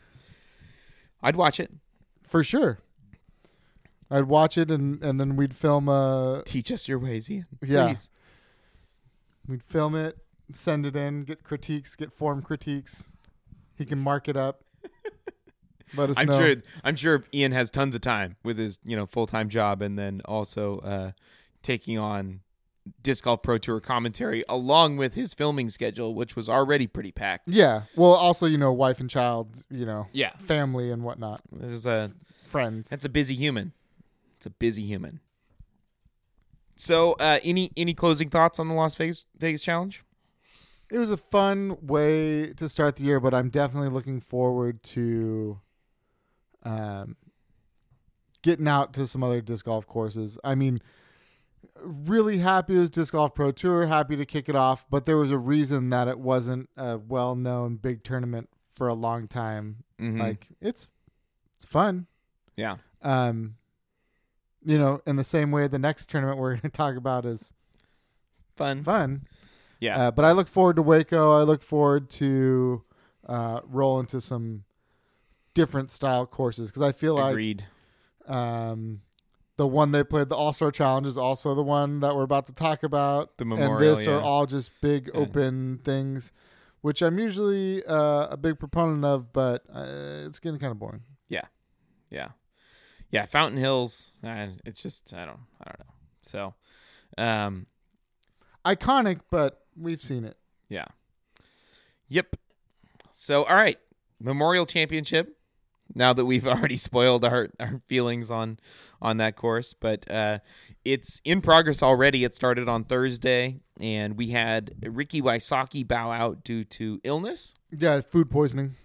I'd watch it. For sure. I'd watch it and and then we'd film a Teach us your ways, Ian. Yeah. Please. We'd film it, send it in, get critiques, get form critiques. He can mark it up. *laughs* Let us I'm know. sure. I'm sure Ian has tons of time with his you know full time job, and then also uh, taking on disc golf pro tour commentary along with his filming schedule, which was already pretty packed. Yeah. Well, also, you know, wife and child, you know, Yeah, family and whatnot, this is a friends. that's a busy human. It's a busy human. So, uh, any any closing thoughts on the Las Vegas Vegas Challenge? it was a fun way to start the year, but I'm definitely looking forward to um, getting out to some other disc golf courses. I mean, really happy with Disc Golf Pro Tour, happy to kick it off, but there was a reason that it wasn't a well known big tournament for a long time. Mhm. Like it's it's fun. yeah, Um you know, in the same way the next tournament we're *laughs* gonna talk about is fun. fun. Yeah, Uh, but I look forward to Waco. I look forward to uh, roll into some different style courses because I feel like um, the one they played, the All Star Challenge, is also the one that we're about to talk about. The memorial, and this yeah. are all just big Yeah. open things, which I'm usually uh, a big proponent of, but uh, it's getting kind of boring. Yeah, yeah, yeah. Fountain Hills. Uh, it's just I don't I don't know. So, um, Iconic, but we've seen it. yeah. Yep. So, all right, Memorial Championship. Now that we've *laughs* already spoiled our, our feelings on on that course, but uh, it's in progress already. It started on Thursday, and we had Ricky Wysocki bow out due to illness. Yeah, food poisoning.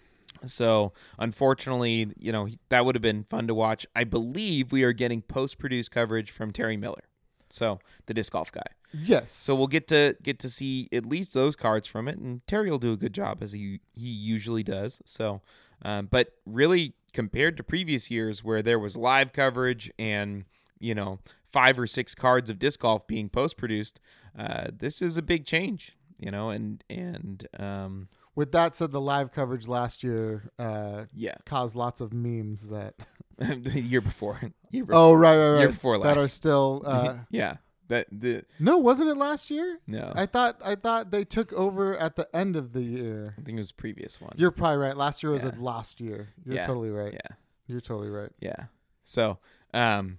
So unfortunately, you know that would have been fun to watch. I believe we are getting post-produced coverage from Terry Miller, so the disc golf guy. Yes. So we'll get to get to see at least those cards from it, and Terry will do a good job as he he usually does. So, um, but really compared to previous years where there was live coverage and you know five or six cards of disc golf being post-produced, uh, this is a big change. You know, and and um, With that said, the live coverage last year uh, yeah, caused lots of memes that. *laughs* the year before, *laughs* year before. Oh right, right, right. Year before that are still. *laughs* Uh, yeah, that the no, wasn't it last year? no, I thought I thought they took over at the end of the year. I think it was the previous one. You're probably right. Last year was Yeah. a last year. You're Yeah. totally right. yeah, You're totally right. yeah. So, um,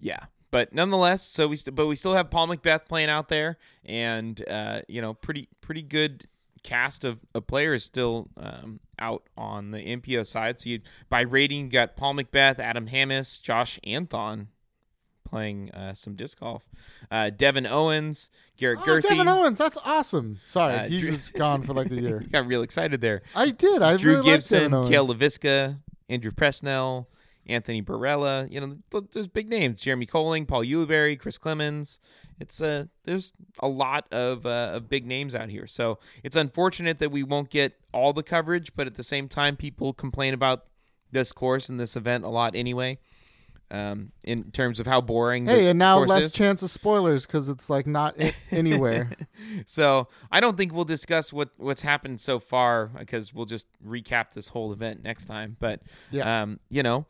yeah, but nonetheless, so we st- but we still have Paul McBeth playing out there, and uh, you know, pretty pretty good cast of, of players still um, out on the MPO side. So you by rating, you got Paul McBeth, Adam Hammes, Josh Anthon playing uh, some disc golf, uh, Devin Owens, Garrett Oh, Gurthie. Devin Owens, that's awesome. Sorry, Uh, he Drew- was gone for like a *laughs* year. Got real excited there. I did. I Drew really Gibson. Kale Leiviska, Andrew Presnell, Anthony Barela. You know, there's big names: Jeremy Koling, Paul Ulibarri, Chris Clemens. It's uh, there's a lot of uh, of big names out here. So it's unfortunate that we won't get all the coverage, but at the same time, people complain about this course and this event a lot anyway. Um, in terms of how boring. the Hey, and now less is. chance of spoilers because it's like not *laughs* anywhere. So I don't think we'll discuss what what's happened so far because we'll just recap this whole event next time. But Yeah. um, you know,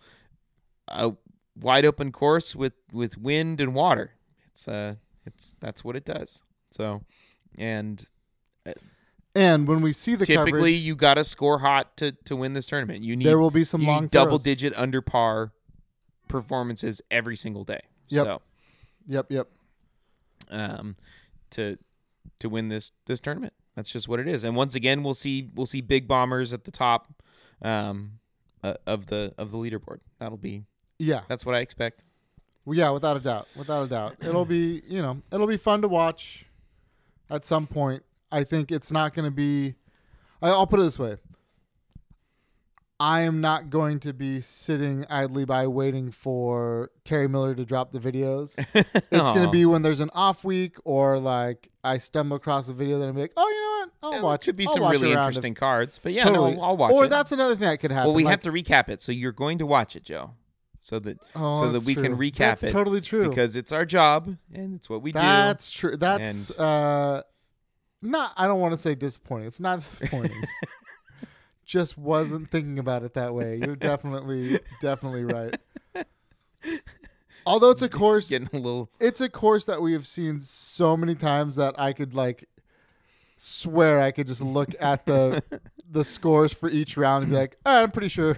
a wide open course with with wind and water. It's uh, it's that's what it does. So, and And when we see the Typically, coverage, you got to score hot to to win this tournament. You need there will be some long double throws. digit under par performances every single day. Yep. So, Yep, yep. um, to to win this this tournament, that's just what it is. And once again, we'll see we'll see big bombers at the top um, uh, of the of the leaderboard. That'll be Yeah. that's what I expect. Well, yeah, without a doubt. Without a doubt. It'll be, you know, it'll be fun to watch at some point. I think it's not going to be I- I'll put it this way. I am not going to be sitting idly by waiting for Terry Miller to drop the videos. *laughs* It's going to be when there's an off week or like I stumble across a video that I'm like, oh, you know what? I'll watch. Could be I'll some really interesting if- cards, but yeah, totally. no, I'll watch or it. Or that's another thing that could happen. well, we like, have to recap it, so you're going to watch it, Joe, so that oh, so that that's we can recap That's it totally true. because it's our job and it's what we do. That's true. That's And- uh not I don't want to say disappointing. It's not disappointing. *laughs* Just wasn't thinking about it that way. You're definitely definitely right. Although it's a *laughs* course Getting a little it's a course that we have seen so many times that I could like swear I could just look at the *laughs* the scores for each round and be like, "All right, I'm pretty sure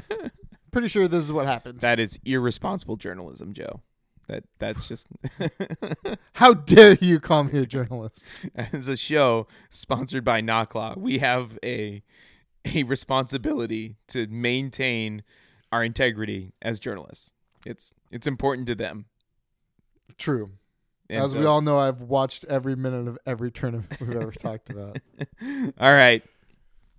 *laughs* pretty sure this is what happened." that is irresponsible journalism, Joe. That that's just How dare you call me a journalist? as a show sponsored by Knocklaw, we have a a responsibility to maintain our integrity as journalists. It's it's important to them. True. And As so- we all know, I've watched every minute of every tournament *laughs* we've ever talked about. *laughs* All right.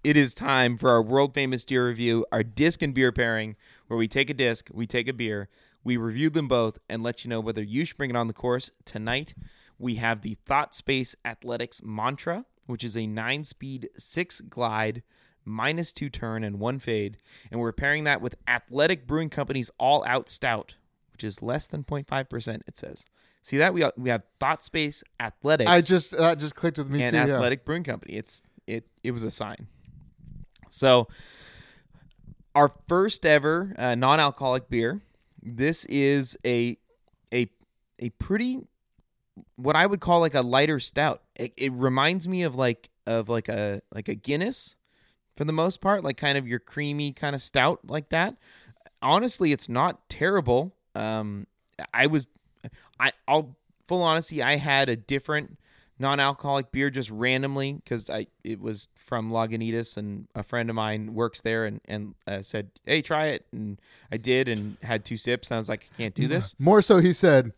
It is time for our world famous beer review, our disc and beer pairing, where we take a disc, we take a beer, we review them both, and let you know whether you should bring it on the course. Tonight, we have the Thought Space Athletics Mantra, which is a nine speed, six glide, minus two turn, and one fade. And we're pairing that with Athletic Brewing Company's All Out Stout, which is less than 0.5%, it says. See that? We, we have Thought Space Athletics I just that just clicked with me and too. yeah. Athletic Brewing Company. It's it it was a sign. So our first ever uh, non-alcoholic beer. This is a a a pretty what I would call like a lighter stout. It, it reminds me of like of like a like a Guinness for the most part, like kind of your creamy kind of stout like that. Honestly, it's not terrible. Um, I was I I'll full honesty, I had a different non-alcoholic beer just randomly because I it was from Lagunitas and a friend of mine works there and and uh, said, "Hey, try it," and I did and had two sips and I was like, "I can't do this." More so, he said,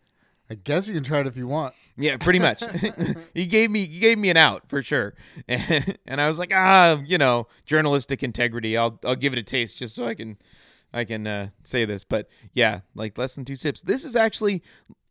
"I guess you can try it if you want." Yeah, pretty much. *laughs* *laughs* he gave me he gave me an out for sure, and, *laughs* and I was like, ah, you know, journalistic integrity. I'll I'll give it a taste just so I can I can uh, say this. But yeah, like less than two sips. This is actually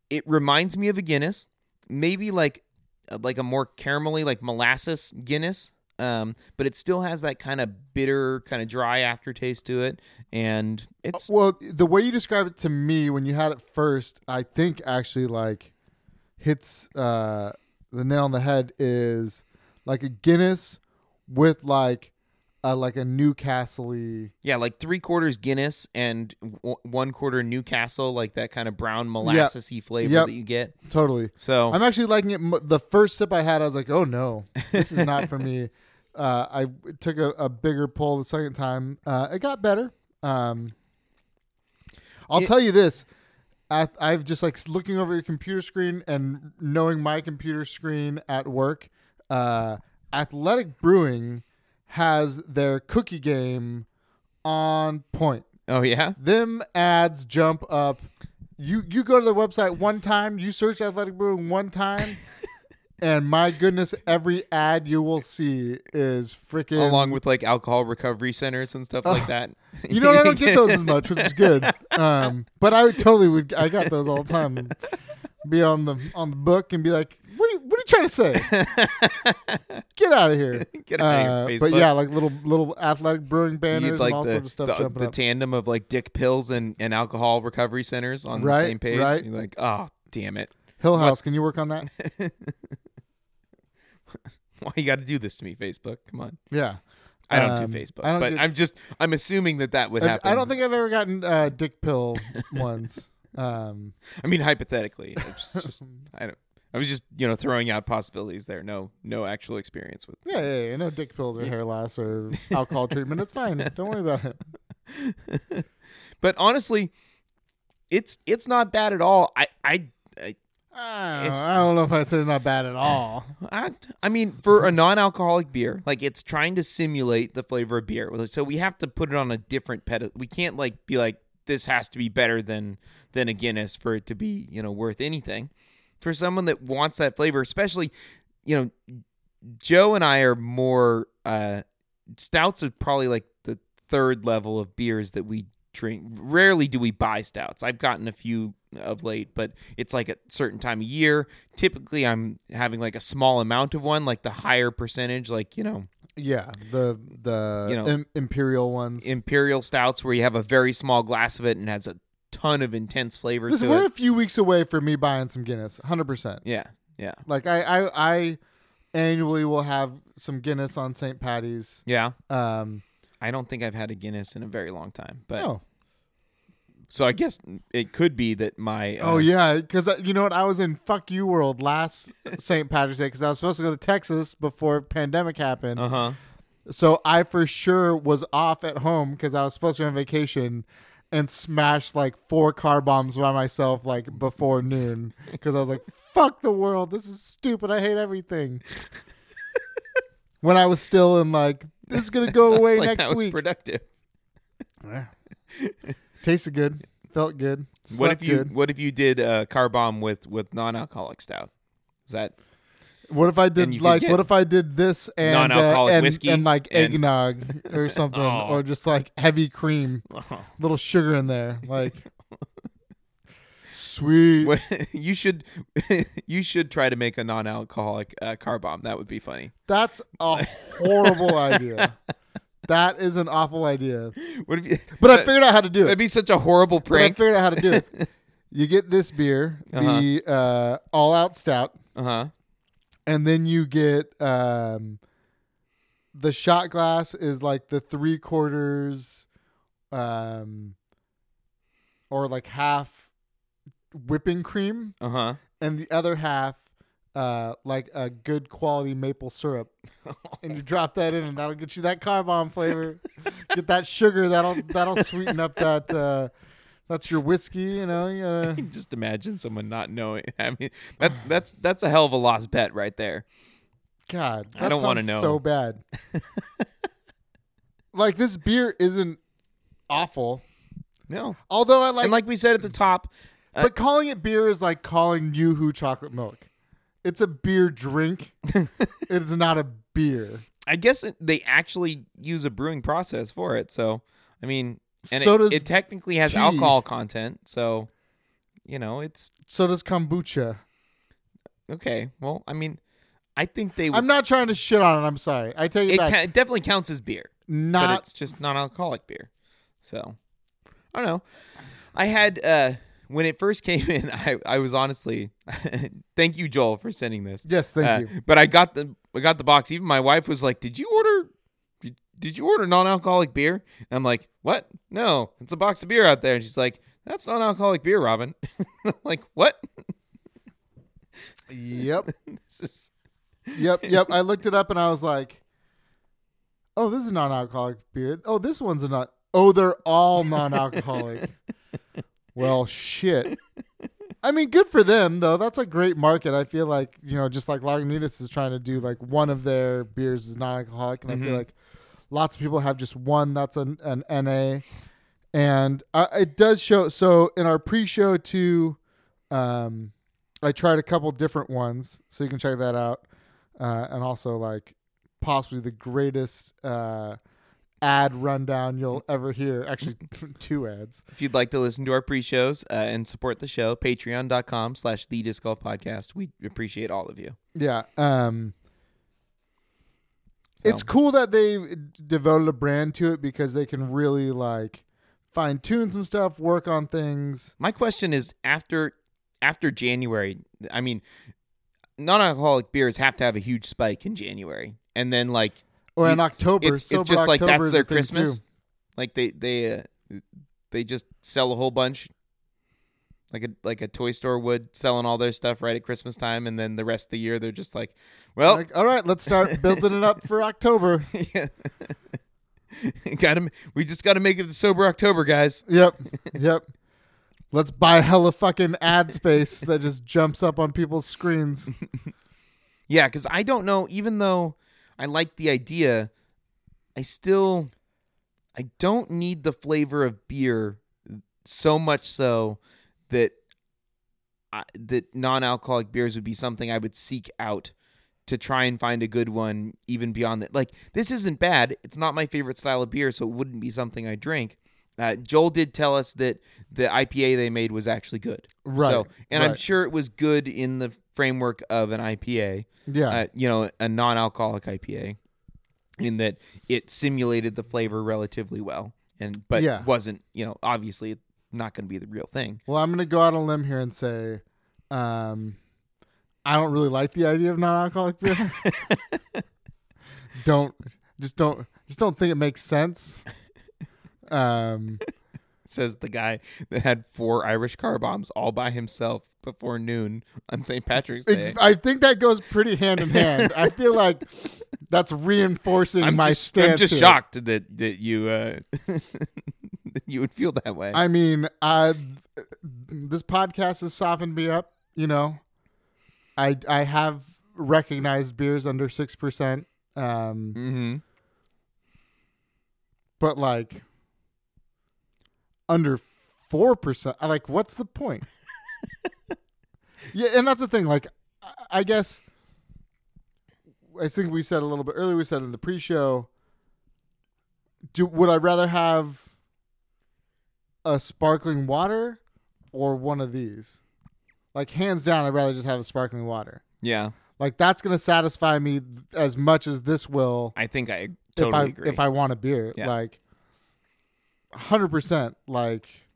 it reminds me of a Guinness, maybe like uh, like a more caramelly like molasses Guinness. Um, but it still has that kind of bitter, kind of dry aftertaste to it, and it's Well, the way you describe it to me when you had it first, I think actually like hits uh, the nail on the head is like a Guinness with like a like a Newcastle Yeah, like three quarters Guinness and w- one quarter Newcastle, like that kind of brown molassesy flavor Yep. that you get. totally. So I'm actually liking it. The first sip I had, I was like, "Oh no, this is not for me." *laughs* Uh, I took a, a bigger pull the second time. Uh, it got better. Um, I'll It- tell you this: at, I've just like looking over your computer screen and knowing my computer screen at work. Uh, Athletic Brewing has their cookie game on point oh yeah, them ads jump up. You you go to their website one time, you search athletic brewing one time, *laughs* and my goodness, every ad you will see is freaking. along with like alcohol recovery centers and stuff like that. you know. I don't get those as *laughs* much, which is good. Um, but I would totally would. I got those all the time. Be on the on the book and be like, "What are you, what are you trying to say? *laughs* Get out of here!" Get out Uh, of here, but yeah, like little little athletic brewing banners like and all the, sorts of stuff the, jumping the tandem of like Dick Pills and, and alcohol recovery centers on Right, the same page. right. You're like, oh damn it, Hill House, can you work on that? *laughs* why you got to do this to me, Facebook? Come on, Yeah. I don't Um, do Facebook, I don't but get- I'm just I'm assuming that that would I- happen. I don't think I've ever gotten uh, dick pill *laughs* ones. Um, I mean, hypothetically, it's just *laughs* I don't. I was just you know throwing out possibilities there. No, no actual experience with. yeah, yeah, yeah, no dick pills or hair loss or *laughs* alcohol treatment. It's fine. Don't worry about it. But honestly, it's it's not bad at all. I I I, I don't. I don't know if I'd say it's not bad at all. I, I mean, for a non-alcoholic beer, like it's trying to simulate the flavor of beer. So we have to put it on a different pedestal. We can't like be like this has to be better than than a Guinness for it to be you know worth anything. For someone that wants that flavor, especially you know, Joe and I are more uh, stouts are probably like the third level of beers that we drink. Rarely do we buy stouts. I've gotten a few of late, but it's like a certain time of year. Typically, I'm having like a small amount of one, like the higher percentage, like you know, Yeah, the the You know, im- imperial ones. imperial stouts where you have a very small glass of it and has a ton of intense flavor Listen, we're it. a few weeks away from me buying some Guinness. Hundred percent. Yeah, yeah, Like I, I, I annually will have some Guinness on St. Patty's. yeah. Um, I don't think I've had a Guinness in a very long time, but oh, so I guess it could be that my uh, oh yeah, because you know what? I was in fuck you world last St. Patrick's Day because I was supposed to go to Texas before pandemic happened. uh huh. So I for sure was off at home because I was supposed to be on vacation and smashed like four car bombs by myself like before noon because I was like, fuck the world. This is stupid. I hate everything. when I was still in like, this is going to go *laughs* away like next week. productive. Tasted good. Felt good. What if you good. What if you did a car bomb with with non-alcoholic stout? Is that What if I did like what if I did this and uh, and, whiskey and like and- eggnog or *laughs* something Oh. or just like heavy cream, *laughs* little sugar in there, like sweet. what, *laughs* you should you should try to make a non-alcoholic uh, car bomb. That would be funny. That's a horrible idea. That is an awful idea. You? *laughs* But I figured out how to do it. That'd be such a horrible prank. But I figured out how to do it. *laughs* You get this beer, the uh, all out stout, Uh huh. and then you get um, the shot glass is like the three quarters um, or like half whipping cream, Uh huh. and the other half uh, like a good quality maple syrup. *laughs* and you drop that in, and that'll get you that car bomb flavor. get that sugar. That'll that'll sweeten up that. Uh, that's your whiskey. You know. You gotta- *laughs* Just imagine someone not knowing. I mean, that's that's that's a hell of a lost bet right there. God, I don't wanna know. So bad. like this beer isn't awful, No, although I like. and like we said at the top, uh, but calling it beer is like calling Yoo-Hoo chocolate milk. It's a beer drink. *laughs* it's not a beer. I guess it, they actually use a brewing process for it. So, I mean, and So it, does it technically has tea. alcohol content. So, you know, it's So does kombucha. okay. Well, I mean, I think they would. I'm not trying to shit on it. I'm sorry. I take it, it, back. ca- it definitely counts as beer, but not it's just non-alcoholic beer. So, I don't know. I had uh when it first came *laughs* in, I I was honestly, *laughs* thank you Joel for sending this. yes. Thank Uh, you. But I got the I got the box. Even my wife was like, "Did you order? Did, did you order non-alcoholic beer?" And I'm like, "What? No, it's a box of beer out there." And she's like, "That's non-alcoholic beer, Robin." *laughs* I'm like, "What? Yep. This is Yep. Yep. I looked it up and I was like, "Oh, this is non-alcoholic beer. Oh, this one's a not. Oh, they're all non-alcoholic." Well, shit. I mean, good for them though. That's a great market. I feel like you know, just like Lagunitas is trying to do like one of their beers is non-alcoholic, and I feel Mhm. like lots of people have just one that's an an NA, and uh, it does show. So in our pre-show too, um, I tried a couple different ones, so you can check that out, uh, and also like possibly the greatest uh, ad rundown you'll ever hear. Actually, *laughs* *laughs* two ads. if you'd like to listen to our pre-shows uh, and support the show, patreon.com slash the disc golf podcast. We appreciate all of you. Yeah. Um, So, It's cool that they devoted a brand to it because they can really like fine tune some stuff, work on things. my question is after after January, I mean, non-alcoholic beers have to have a huge spike in January. And then like Or in October, it's, it's just like that's their Christmas. Like they they uh, they just sell a whole bunch. like a like a toy store would, selling all their stuff right at Christmas time, and then the rest of the year they're just like, well, Like, all right, let's start *laughs* building it up for October. yeah. *laughs* got to We just got to make it the sober October, guys. Yep. *laughs* Yep. Let's buy a hella fucking ad space that just jumps up on people's screens. Yeah, because I don't know. Even though I like the idea, I still I don't need the flavor of beer so much so that I, that non-alcoholic beers would be something I would seek out to try and find a good one even beyond that. Like this isn't bad. It's not my favorite style of beer, so it wouldn't be something I drink. Uh, Joel did tell us that the IPA they made was actually good. Right, So, and I'm sure it was good in the framework of an IPA Yeah. uh, you know, a non-alcoholic IPA, in that it simulated the flavor relatively well, and but Yeah. wasn't, you know, obviously not going to be the real thing. well, I'm going to go out on a limb here and say um, I don't really like the idea of non-alcoholic beer. *laughs* don't just don't just don't think it makes sense. Um, *laughs* Says the guy that had four Irish car bombs all by himself before noon on St. Patrick's Day. it's, I think that goes pretty hand in hand. *laughs* I feel like that's reinforcing I'm my just, stance. I'm just here. shocked that that you uh, *laughs* that you would feel that way. I mean, I this podcast has softened me up. You know, I I have recognized beers under six percent, um, mm-hmm. but like under four percent. Like, what's the point? *laughs* yeah, and that's the thing. Like, I- guess I think we said a little bit earlier. We said in the pre-show. Do would I rather have a sparkling water or one of these? Like hands down, I'd rather just have a sparkling water. Yeah, Like that's gonna satisfy me th- as much as this will I think I if totally I agree. if I want a beer. Yeah. Like hundred percent. Like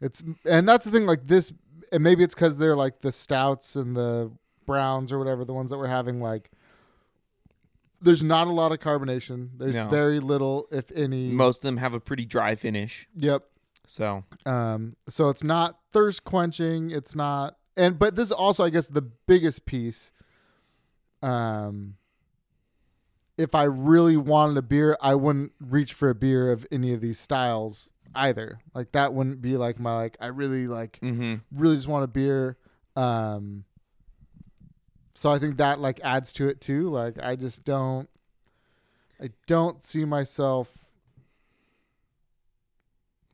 it's and that's the thing. Like this, and maybe it's because they're like the stouts and the browns or whatever the ones that we're having. Like there's not a lot of carbonation. There's No. very little, if any. Most of them have a pretty dry finish, yep. so Um, so it's not thirst quenching. It's not, and but this is also, I guess, the biggest piece. Um, if I really wanted a beer, I wouldn't reach for a beer of any of these styles either. Like that wouldn't be like my like. I really like, mm-hmm. really just want a beer. Um, so I think that like adds to it too. Like I just don't, I don't see myself.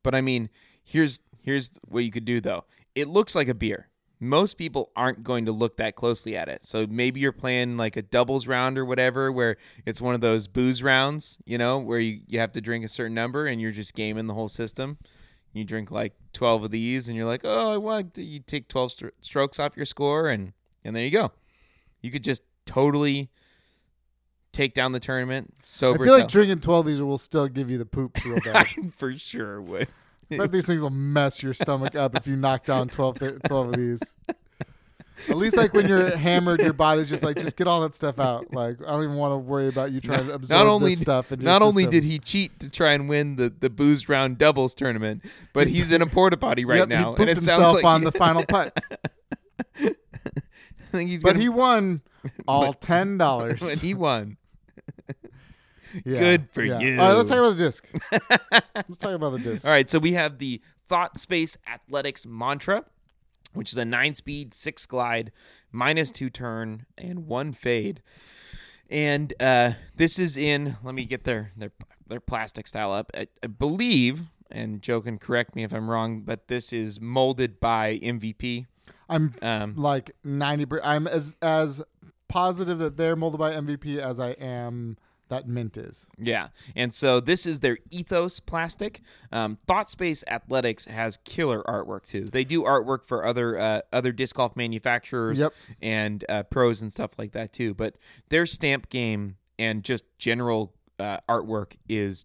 But I mean, here's here's what you could do though. It looks like a beer. Most people aren't going to look that closely at it. So maybe you're playing like a doubles round or whatever where it's one of those booze rounds, you know, where you, you have to drink a certain number and you're just gaming the whole system. You drink like 12 of these and you're like, "Oh, I want to, you take 12 stro- strokes off your score and and there you go." You could just totally take down the tournament sober. I feel like self. drinking twelve of these will still give you the poop real *laughs* bad. for sure would. But these things will mess your stomach up if you knock down 12, th- 12 of these. At least like when you're hammered, your body's just like just get all that stuff out. Like I don't even want to worry about you trying to absorb not only this stuff. Not only did he cheat to try and win the, the booze round doubles tournament, but he's in a porta potty right Yep, now, and it sounds himself like on the final putt, *laughs* I think he's but gonna, he won *laughs* all ten dollars. *laughs* he won. Yeah, Good for yeah. you. All right, let's talk about the disc. *laughs* let's talk about the disc. All right, so we have the Thought Space Athletics Mantra, which is a nine speed, six glide, minus two turn, and one fade. And uh, this is in. Let me get their their their plastic style up. I, I believe, and Joe can correct me if I'm wrong, but this is molded by MVP. I'm Um, like ninety. Per- I'm as as positive that they're molded by MVP as I am that mint is. Yeah, and so this is their ethos plastic. Um, Thought Space Athletics has killer artwork too. They do artwork for other uh, other disc golf manufacturers Yep. and uh, pros and stuff like that too. But their stamp game and just general uh, artwork is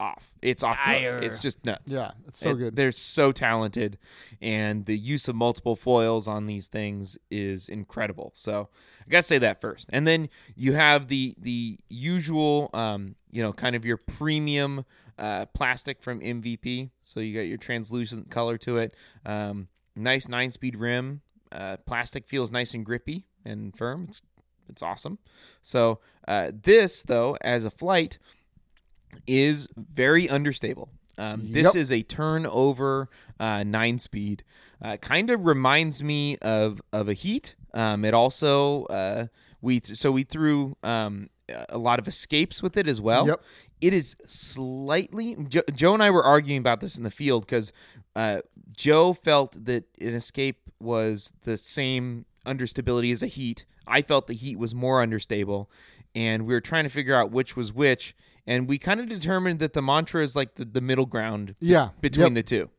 off. It's off. the It's just nuts. Yeah, it's so It- good. They're so talented, and the use of multiple foils on these things is incredible. So I gotta say that first, and then you have the the usual, um, you know, kind of your premium uh, plastic from MVP. So you got your translucent color to it. Um, nice nine speed rim. Uh, plastic feels nice and grippy and firm. It's it's awesome. So uh, this though, as a flight, is very understable. Um, this Yep. is a turnover uh, nine speed. Uh, kind of reminds me of of a Heat. Um, it also uh, we so we threw um, a lot of escapes with it as well. Yep. It is slightly. Jo- Joe and I were arguing about this in the field because uh, Joe felt that an escape was the same understability as a Heat. I felt the Heat was more understable, and we were trying to figure out which was which. And we kind of determined that the mantra is like the, the middle ground Yeah. between Yep. the two.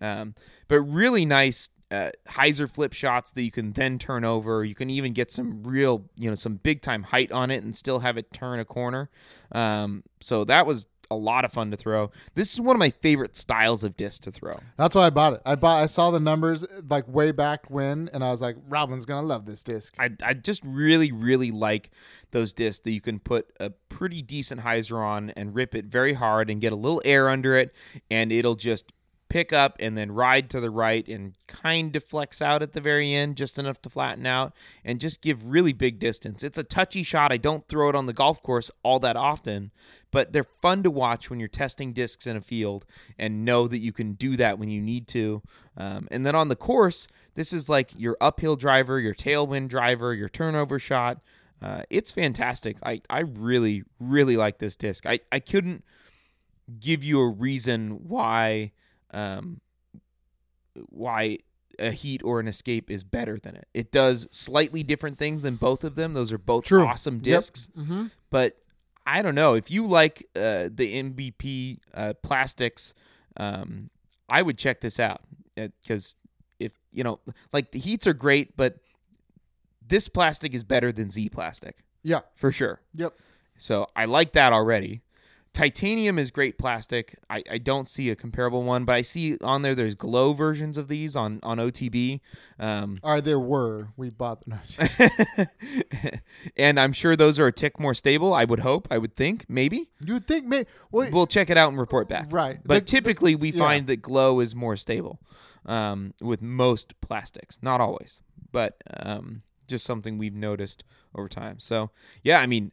Um, but really nice uh, hyzer flip shots that you can then turn over. You can even get some real, you know, some big time height on it and still have it turn a corner. Um, so that was a lot of fun to throw. This is one of my favorite styles of disc to throw. That's why I bought it. I bought. I saw the numbers like way back when, and I was like, Robin's gonna love this disc. I, I just really, really like those discs that you can put a pretty decent hyzer on and rip it very hard and get a little air under it, and it'll just pick up and then ride to the right and kind of flex out at the very end, just enough to flatten out and just give really big distance. It's a touchy shot. I don't throw it on the golf course all that often, but they're fun to watch when you're testing discs in a field and know that you can do that when you need to. Um, and then on the course, this is like your uphill driver, your tailwind driver, your turnover shot. Uh, it's fantastic. I, I really, really like this disc. I, I couldn't give you a reason why um, why a heat or an escape is better than it. It does slightly different things than both of them. Those are both True. awesome Yep. discs Mm-hmm. but I don't know if you like uh, the MVP uh, plastics. Um, I would check this out because if you know, like the heats are great, but this plastic is better than Z plastic Yeah. for sure. Yep. So I like that already. Titanium is great plastic. I, I don't see a comparable one, but I see on there there's glow versions of these on on OTB. Um, there were. We bought them. *laughs* *laughs* and I'm sure those are a tick more stable. I would hope. I would think. Maybe. you would think, maybe. Well, we'll check it out and report back. Right. But The- typically, we yeah. find that glow is more stable um, with most plastics. Not always, but um, just something we've noticed over time. So, yeah, I mean,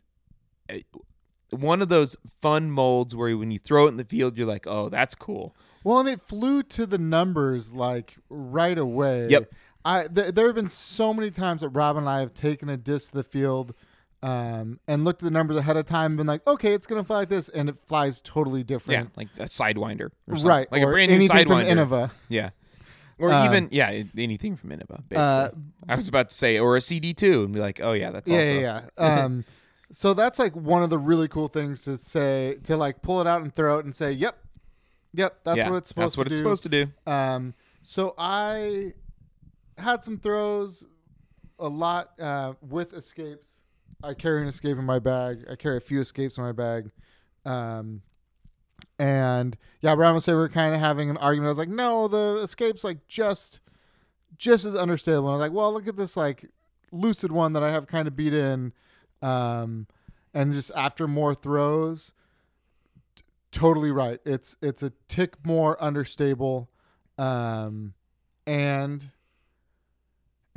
one of those fun molds where when you throw it in the field, you're like, oh, that's cool. Well, and it flew to the numbers like right away. Yep. I th- there have been so many times that Rob and I have taken a disc to the field um, and looked at the numbers ahead of time and been like, okay, it's gonna fly like this, and it flies totally different. Yeah, like a sidewinder. Or something. Right. Like a brand new anything from. Innova. Yeah. Or even, yeah, anything from Innova, basically. Uh, I was about to say, or a CD2 and be like, oh, yeah, that's yeah, also. yeah, yeah. *laughs* Um, so that's like one of the really cool things to say to like pull it out and throw it and say, "Yep, yep, that's Yeah, what it's supposed That's what to it's do." supposed to do. Um, so I had some throws, a lot uh, with escapes. I carry an escape in my bag. I carry a few escapes in my bag. Um, and yeah, Brown would say we are kind of having an argument. I was like, no, the escape's like just, just as understable. And I was like, well, look at this like lucid one that I have kind of beat in. Um, and just after more throws, t- totally right. It's it's a tick more understable, um, and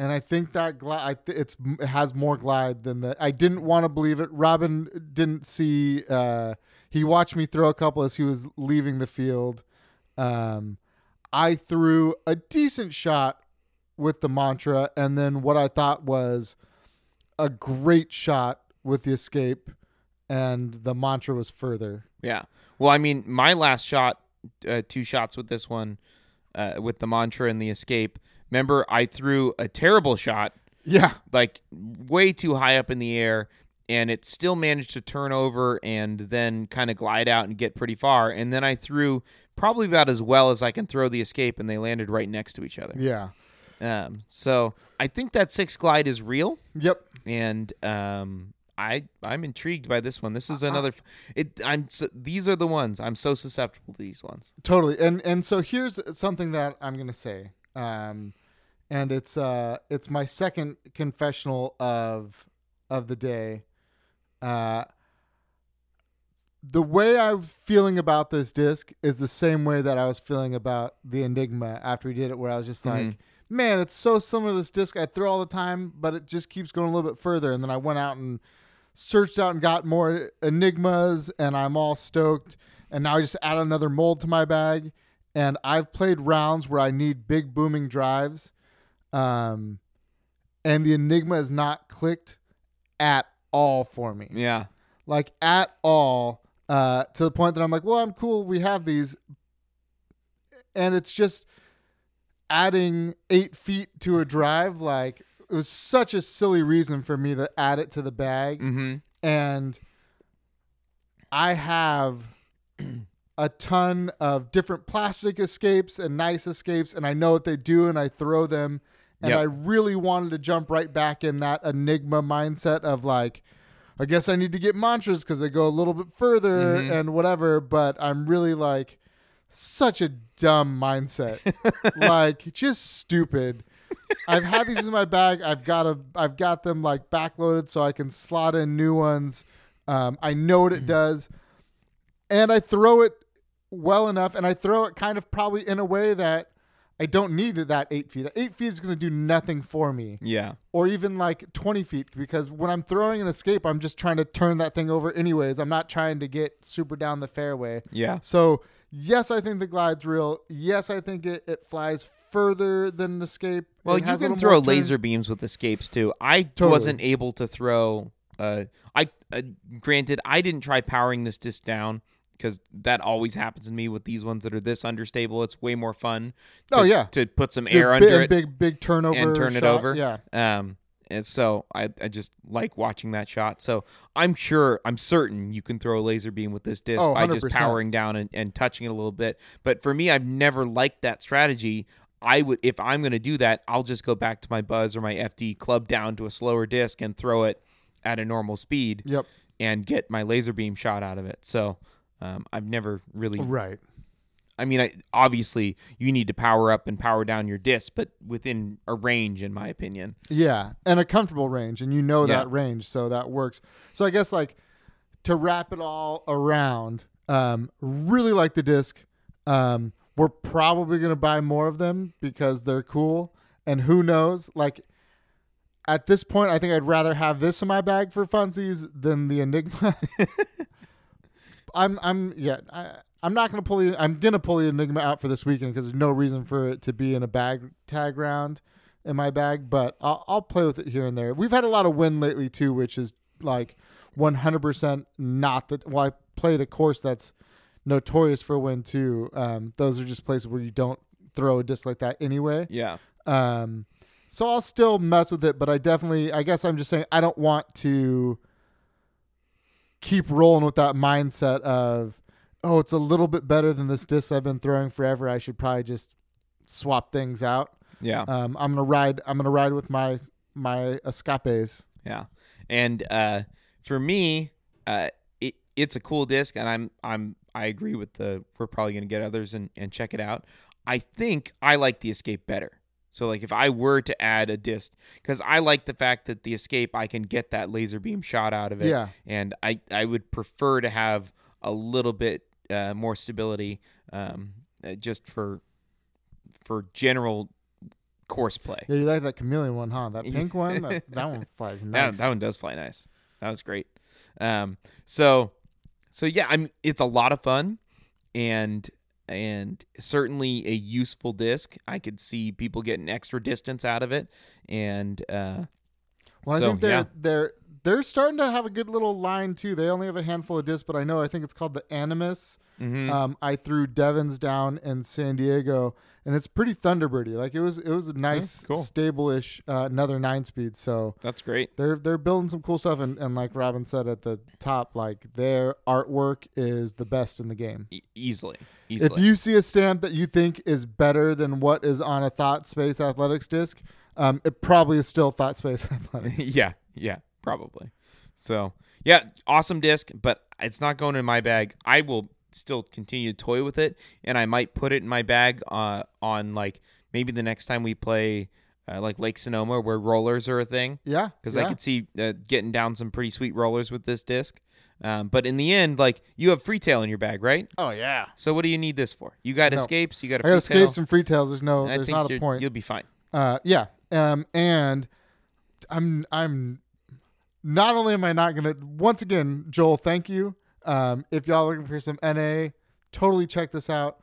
and I think that glide th- it's it has more glide than the. I didn't want to believe it. Robin didn't see. Uh, he watched me throw a couple as he was leaving the field. Um, I threw a decent shot with the mantra, and then what I thought was a great shot with the escape, and the mantra was further. Yeah. Well, I mean, my last shot, uh, two shots with this one, uh, with the mantra and the escape. Remember, I threw a terrible shot, Yeah, like way too high up in the air, and it still managed to turn over and then kind of glide out and get pretty far. And then I threw probably about as well as I can throw the escape, and they landed right next to each other. yeah, Um, so I think that six glide is real yep. and um, I I'm intrigued by this one. This is another. It I'm so, these are the ones I'm so susceptible to these ones. totally and and so here's something that i'm gonna say um and it's uh it's my second confessional of of the day uh the way I'm feeling about this disc is the same way that I was feeling about the Enigma after we did it, where I was just like, Mhm. Man, it's so similar to this disc I throw all the time, but it just keeps going a little bit further. And then I went out and searched out and got more Enigmas, and I'm all stoked. And now I just add another mold to my bag. And I've played rounds where I need big booming drives, um, and the Enigma is not clicked at all for me Yeah. like at all uh, to the point that I'm like, well, I'm cool. We have these, and it's just adding eight feet to a drive. Like it was such a silly reason for me to add it to the bag, Mm-hmm. and I have a ton of different plastic escapes and nice escapes, and I know what they do, and I throw them. And Yep. I really wanted to jump right back in that enigma mindset of like, I guess I need to get mantras because they go a little bit further Mhm. and whatever. But I'm really like such a dumb mindset, *laughs* like just stupid. I've had these in my bag. I've got a, I've got them like backloaded so I can slot in new ones. Um, I know what it does, and I throw it well enough, and I throw it kind of probably in a way that I don't need that eight feet. Eight feet is going to do nothing for me Yeah. or even like 20 feet because when I'm throwing an escape, I'm just trying to turn that thing over anyways. I'm not trying to get super down the fairway. Yeah. So, yes, I think the glide's real. Yes, I think it, it flies further than an escape. Well, It you can throw more turn. laser beams with escapes too. I Totally. wasn't able to throw. Uh, I uh, granted I didn't try powering this disc down because that always happens to me with these ones that are this understable. It's way more fun. To, Oh, yeah. to put some Big- air big, under it Big, big turnover. and turn it over. Yeah. Um, and so I, I just like watching that shot. So I'm sure, I'm certain you can throw a laser beam with this disc Oh, by just powering down and, and touching it a little bit. But for me, I've never liked that strategy. I would, if I'm going to do that, I'll just go back to my Buzzz or my FD club down to a slower disc and throw it at a normal speed Yep. and get my laser beam shot out of it. So um, I've never really Right. I mean, I, obviously you need to power up and power down your disc, but within a range, in my opinion. Yeah, and a comfortable range, and you know Yeah. that range, so that works. So I guess like to wrap it all around, um, really like the disc. Um, we're probably gonna buy more of them because they're cool, and who knows? Like at this point, I think I'd rather have this in my bag for funsies than the Enigma. *laughs* I'm I'm yeah. I, I'm not gonna pull the. I'm gonna pull the Enigma out for this weekend because there's no reason for it to be in a bag tag round in my bag. But I'll, I'll play with it here and there. We've had a lot of wind lately too, which is like 100% not that. Well, I played a course that's notorious for wind too. Um, those are just places where you don't throw a disc like that anyway. Yeah. Um, so I'll still mess with it, but I definitely, I guess I'm just saying, I don't want to keep rolling with that mindset of, oh, it's a little bit better than this disc I've been throwing forever. I should probably just swap things out. Yeah. Um, I'm gonna ride. I'm gonna ride with my my escapes. Yeah. And uh, for me, uh, it, it's a cool disc, and I'm I'm I agree with the. We're probably gonna get others and, and check it out. I think I like the Escape better. So like if I were to add a disc, because I like the fact that the Escape I can get that laser beam shot out of it. Yeah. And I I would prefer to have a little bit uh, more stability, um, uh, just for for general course play. Yeah, you like that chameleon one, huh? That *laughs* pink one. That, that one flies *laughs* That, nice. that one does fly nice. That was great. Um, so, so yeah, I'm. It's a lot of fun, and and certainly a useful disc. I could see people getting extra distance out of it, and uh, Well, I So, think they're yeah. they're they're starting to have a good little line too. They only have a handful of discs, but I know I think it's called the Animus. mhm. Um, I threw Devon's down in San Diego, and it's pretty Thunderbirdy. Like it was it was a nice, cool. stable-ish uh, another nine speed. So that's great. they're they're building some cool stuff, and, and like Robin said at the top, like their artwork is the best in the game. E- easily, If you see a stamp that you think is better than what is on a Thought Space Athletics disc, um, it probably is still Thought Space *laughs* Athletics. *laughs* yeah, yeah, probably. So yeah, awesome disc, but it's not going in my bag. I will still continue to toy with it, and I might put it in my bag uh, on like maybe the next time we play uh, like Lake Sonoma, where rollers are a thing. yeah, Because yeah. I could see uh, getting down some pretty sweet rollers with this disc. Um, but in the end, like you have Freetail in your bag, right? Oh yeah. So what do you need this for? You got No. escapes. You got a I got escapes and Freetails. There's no. There's not a point. You'll be fine. Uh, yeah. Um, and I'm I'm not only am I not gonna once again, Joel, thank you. Um, if y'all looking for some NA, totally check this out.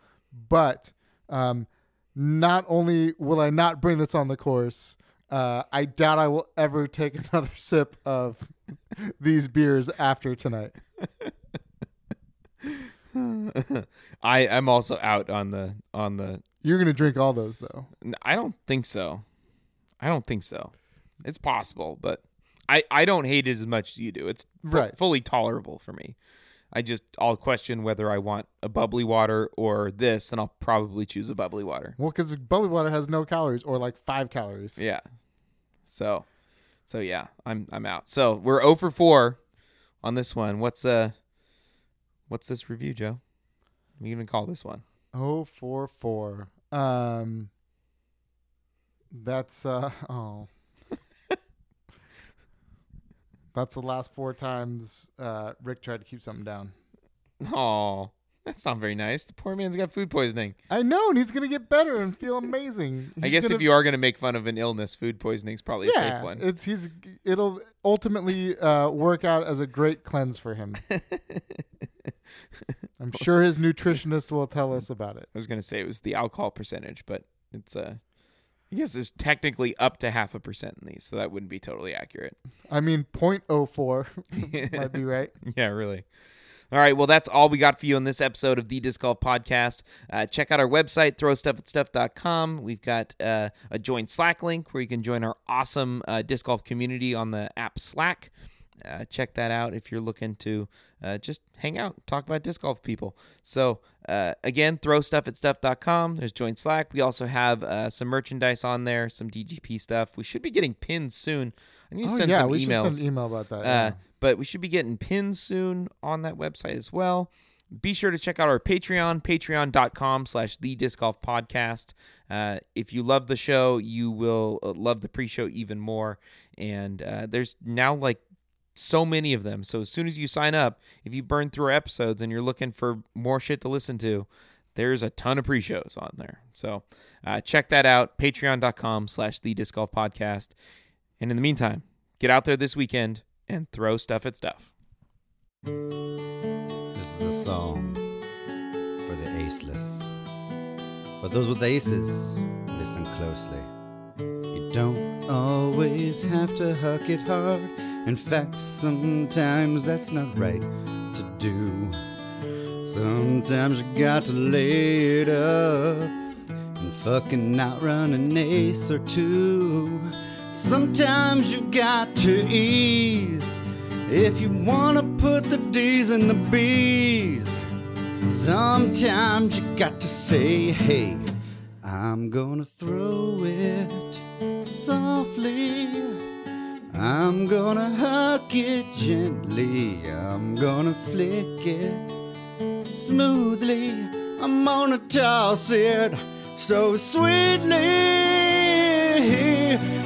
But um, not only will I not bring this on the course, uh, I doubt I will ever take *laughs* another sip of *laughs* these beers after tonight. *laughs* I I'm also out on the on the. You're gonna drink all those though. I don't think so. I don't think so. It's possible, but I I don't hate it as much as you do. It's Right. fully tolerable for me. I just I'll question whether I want a bubbly water or this, and I'll probably choose a bubbly water. Well, because bubbly water has no calories or like five calories. Yeah. So, so yeah, I'm I'm out. So we're 0 for four on this one. What's uh, what's this review, Joe? You gonna call this one? Oh four four. Um that's uh *laughs* oh. That's the last four times uh Rick tried to keep something down. Oh, that's not very nice. The poor man's got food poisoning. I know, and he's gonna get better and feel amazing. I He's guess gonna- if you are gonna make fun of an illness, food poisoning's probably a safe one. it's he's it'll ultimately uh, work out as a great cleanse for him. *laughs* I'm sure his nutritionist will tell us about it. I was gonna say it was the alcohol percentage, but it's uh, I guess it's technically up to half a percent in these, so that wouldn't be totally accurate. I mean, 0.04 *laughs* might be right. *laughs* yeah, really. All right, well, that's all we got for you on this episode of the Disc Golf Podcast. Uh, check out our website, throwstuffatstuff.com. We've got uh, a join Slack link where you can join our awesome uh, disc golf community on the app Slack. Uh, check that out if you're looking to uh, just hang out, talk about disc golf people. So, uh, again, throwstuffatstuff.com. There's join Slack. We also have uh, some merchandise on there, some DGP stuff. We should be getting pins soon. I need to Oh send yeah, some we emails. should send an email about that. Uh, yeah. but we should be getting pins soon on that website as well. Be sure to check out our Patreon, patreon.com slash the disc golf podcast. Uh, if you love the show, you will uh, love the pre-show even more. And uh, there's now like so many of them. So as soon as you sign up, if you burn through episodes and you're looking for more shit to listen to, there's a ton of pre-shows on there. So uh, check that out, patreon.com slash the disc golf podcast. And in the meantime, get out there this weekend and throw stuff at stuff. This is a song for the aceless. But those with aces, listen closely. You don't always have to huck it hard. In fact, sometimes that's not right to do. Sometimes you got to lay it up and fucking outrun an ace or two. Sometimes you got to ease if you wanna put the D's in the B's. Sometimes you got to say, hey, I'm gonna throw it softly. I'm gonna hug it gently. I'm gonna flick it smoothly. I'm gonna toss it so sweetly.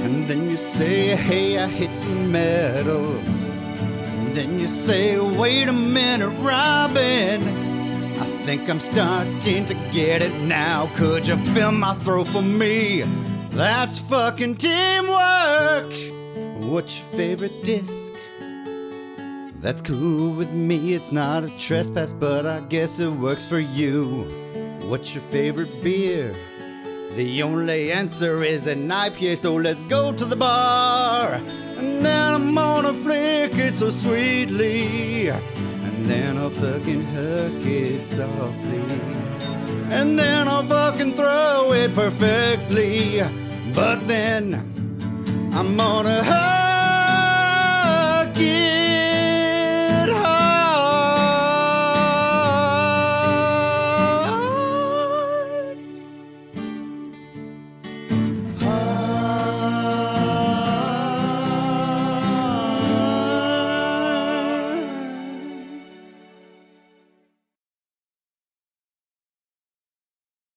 And then you say, hey, I hit some metal. And then you say, wait a minute, Robin. I think I'm starting to get it now. Could you fill my throat for me? That's fucking teamwork. What's your favorite disc? That's cool with me, it's not a trespass, but I guess it works for you. What's your favorite beer? The only answer is an IPA, so let's go to the bar. And then I'm gonna flick it so sweetly. And then I'll fucking hook it softly. And then I'll fucking throw it perfectly. But then I'm gonna hug you.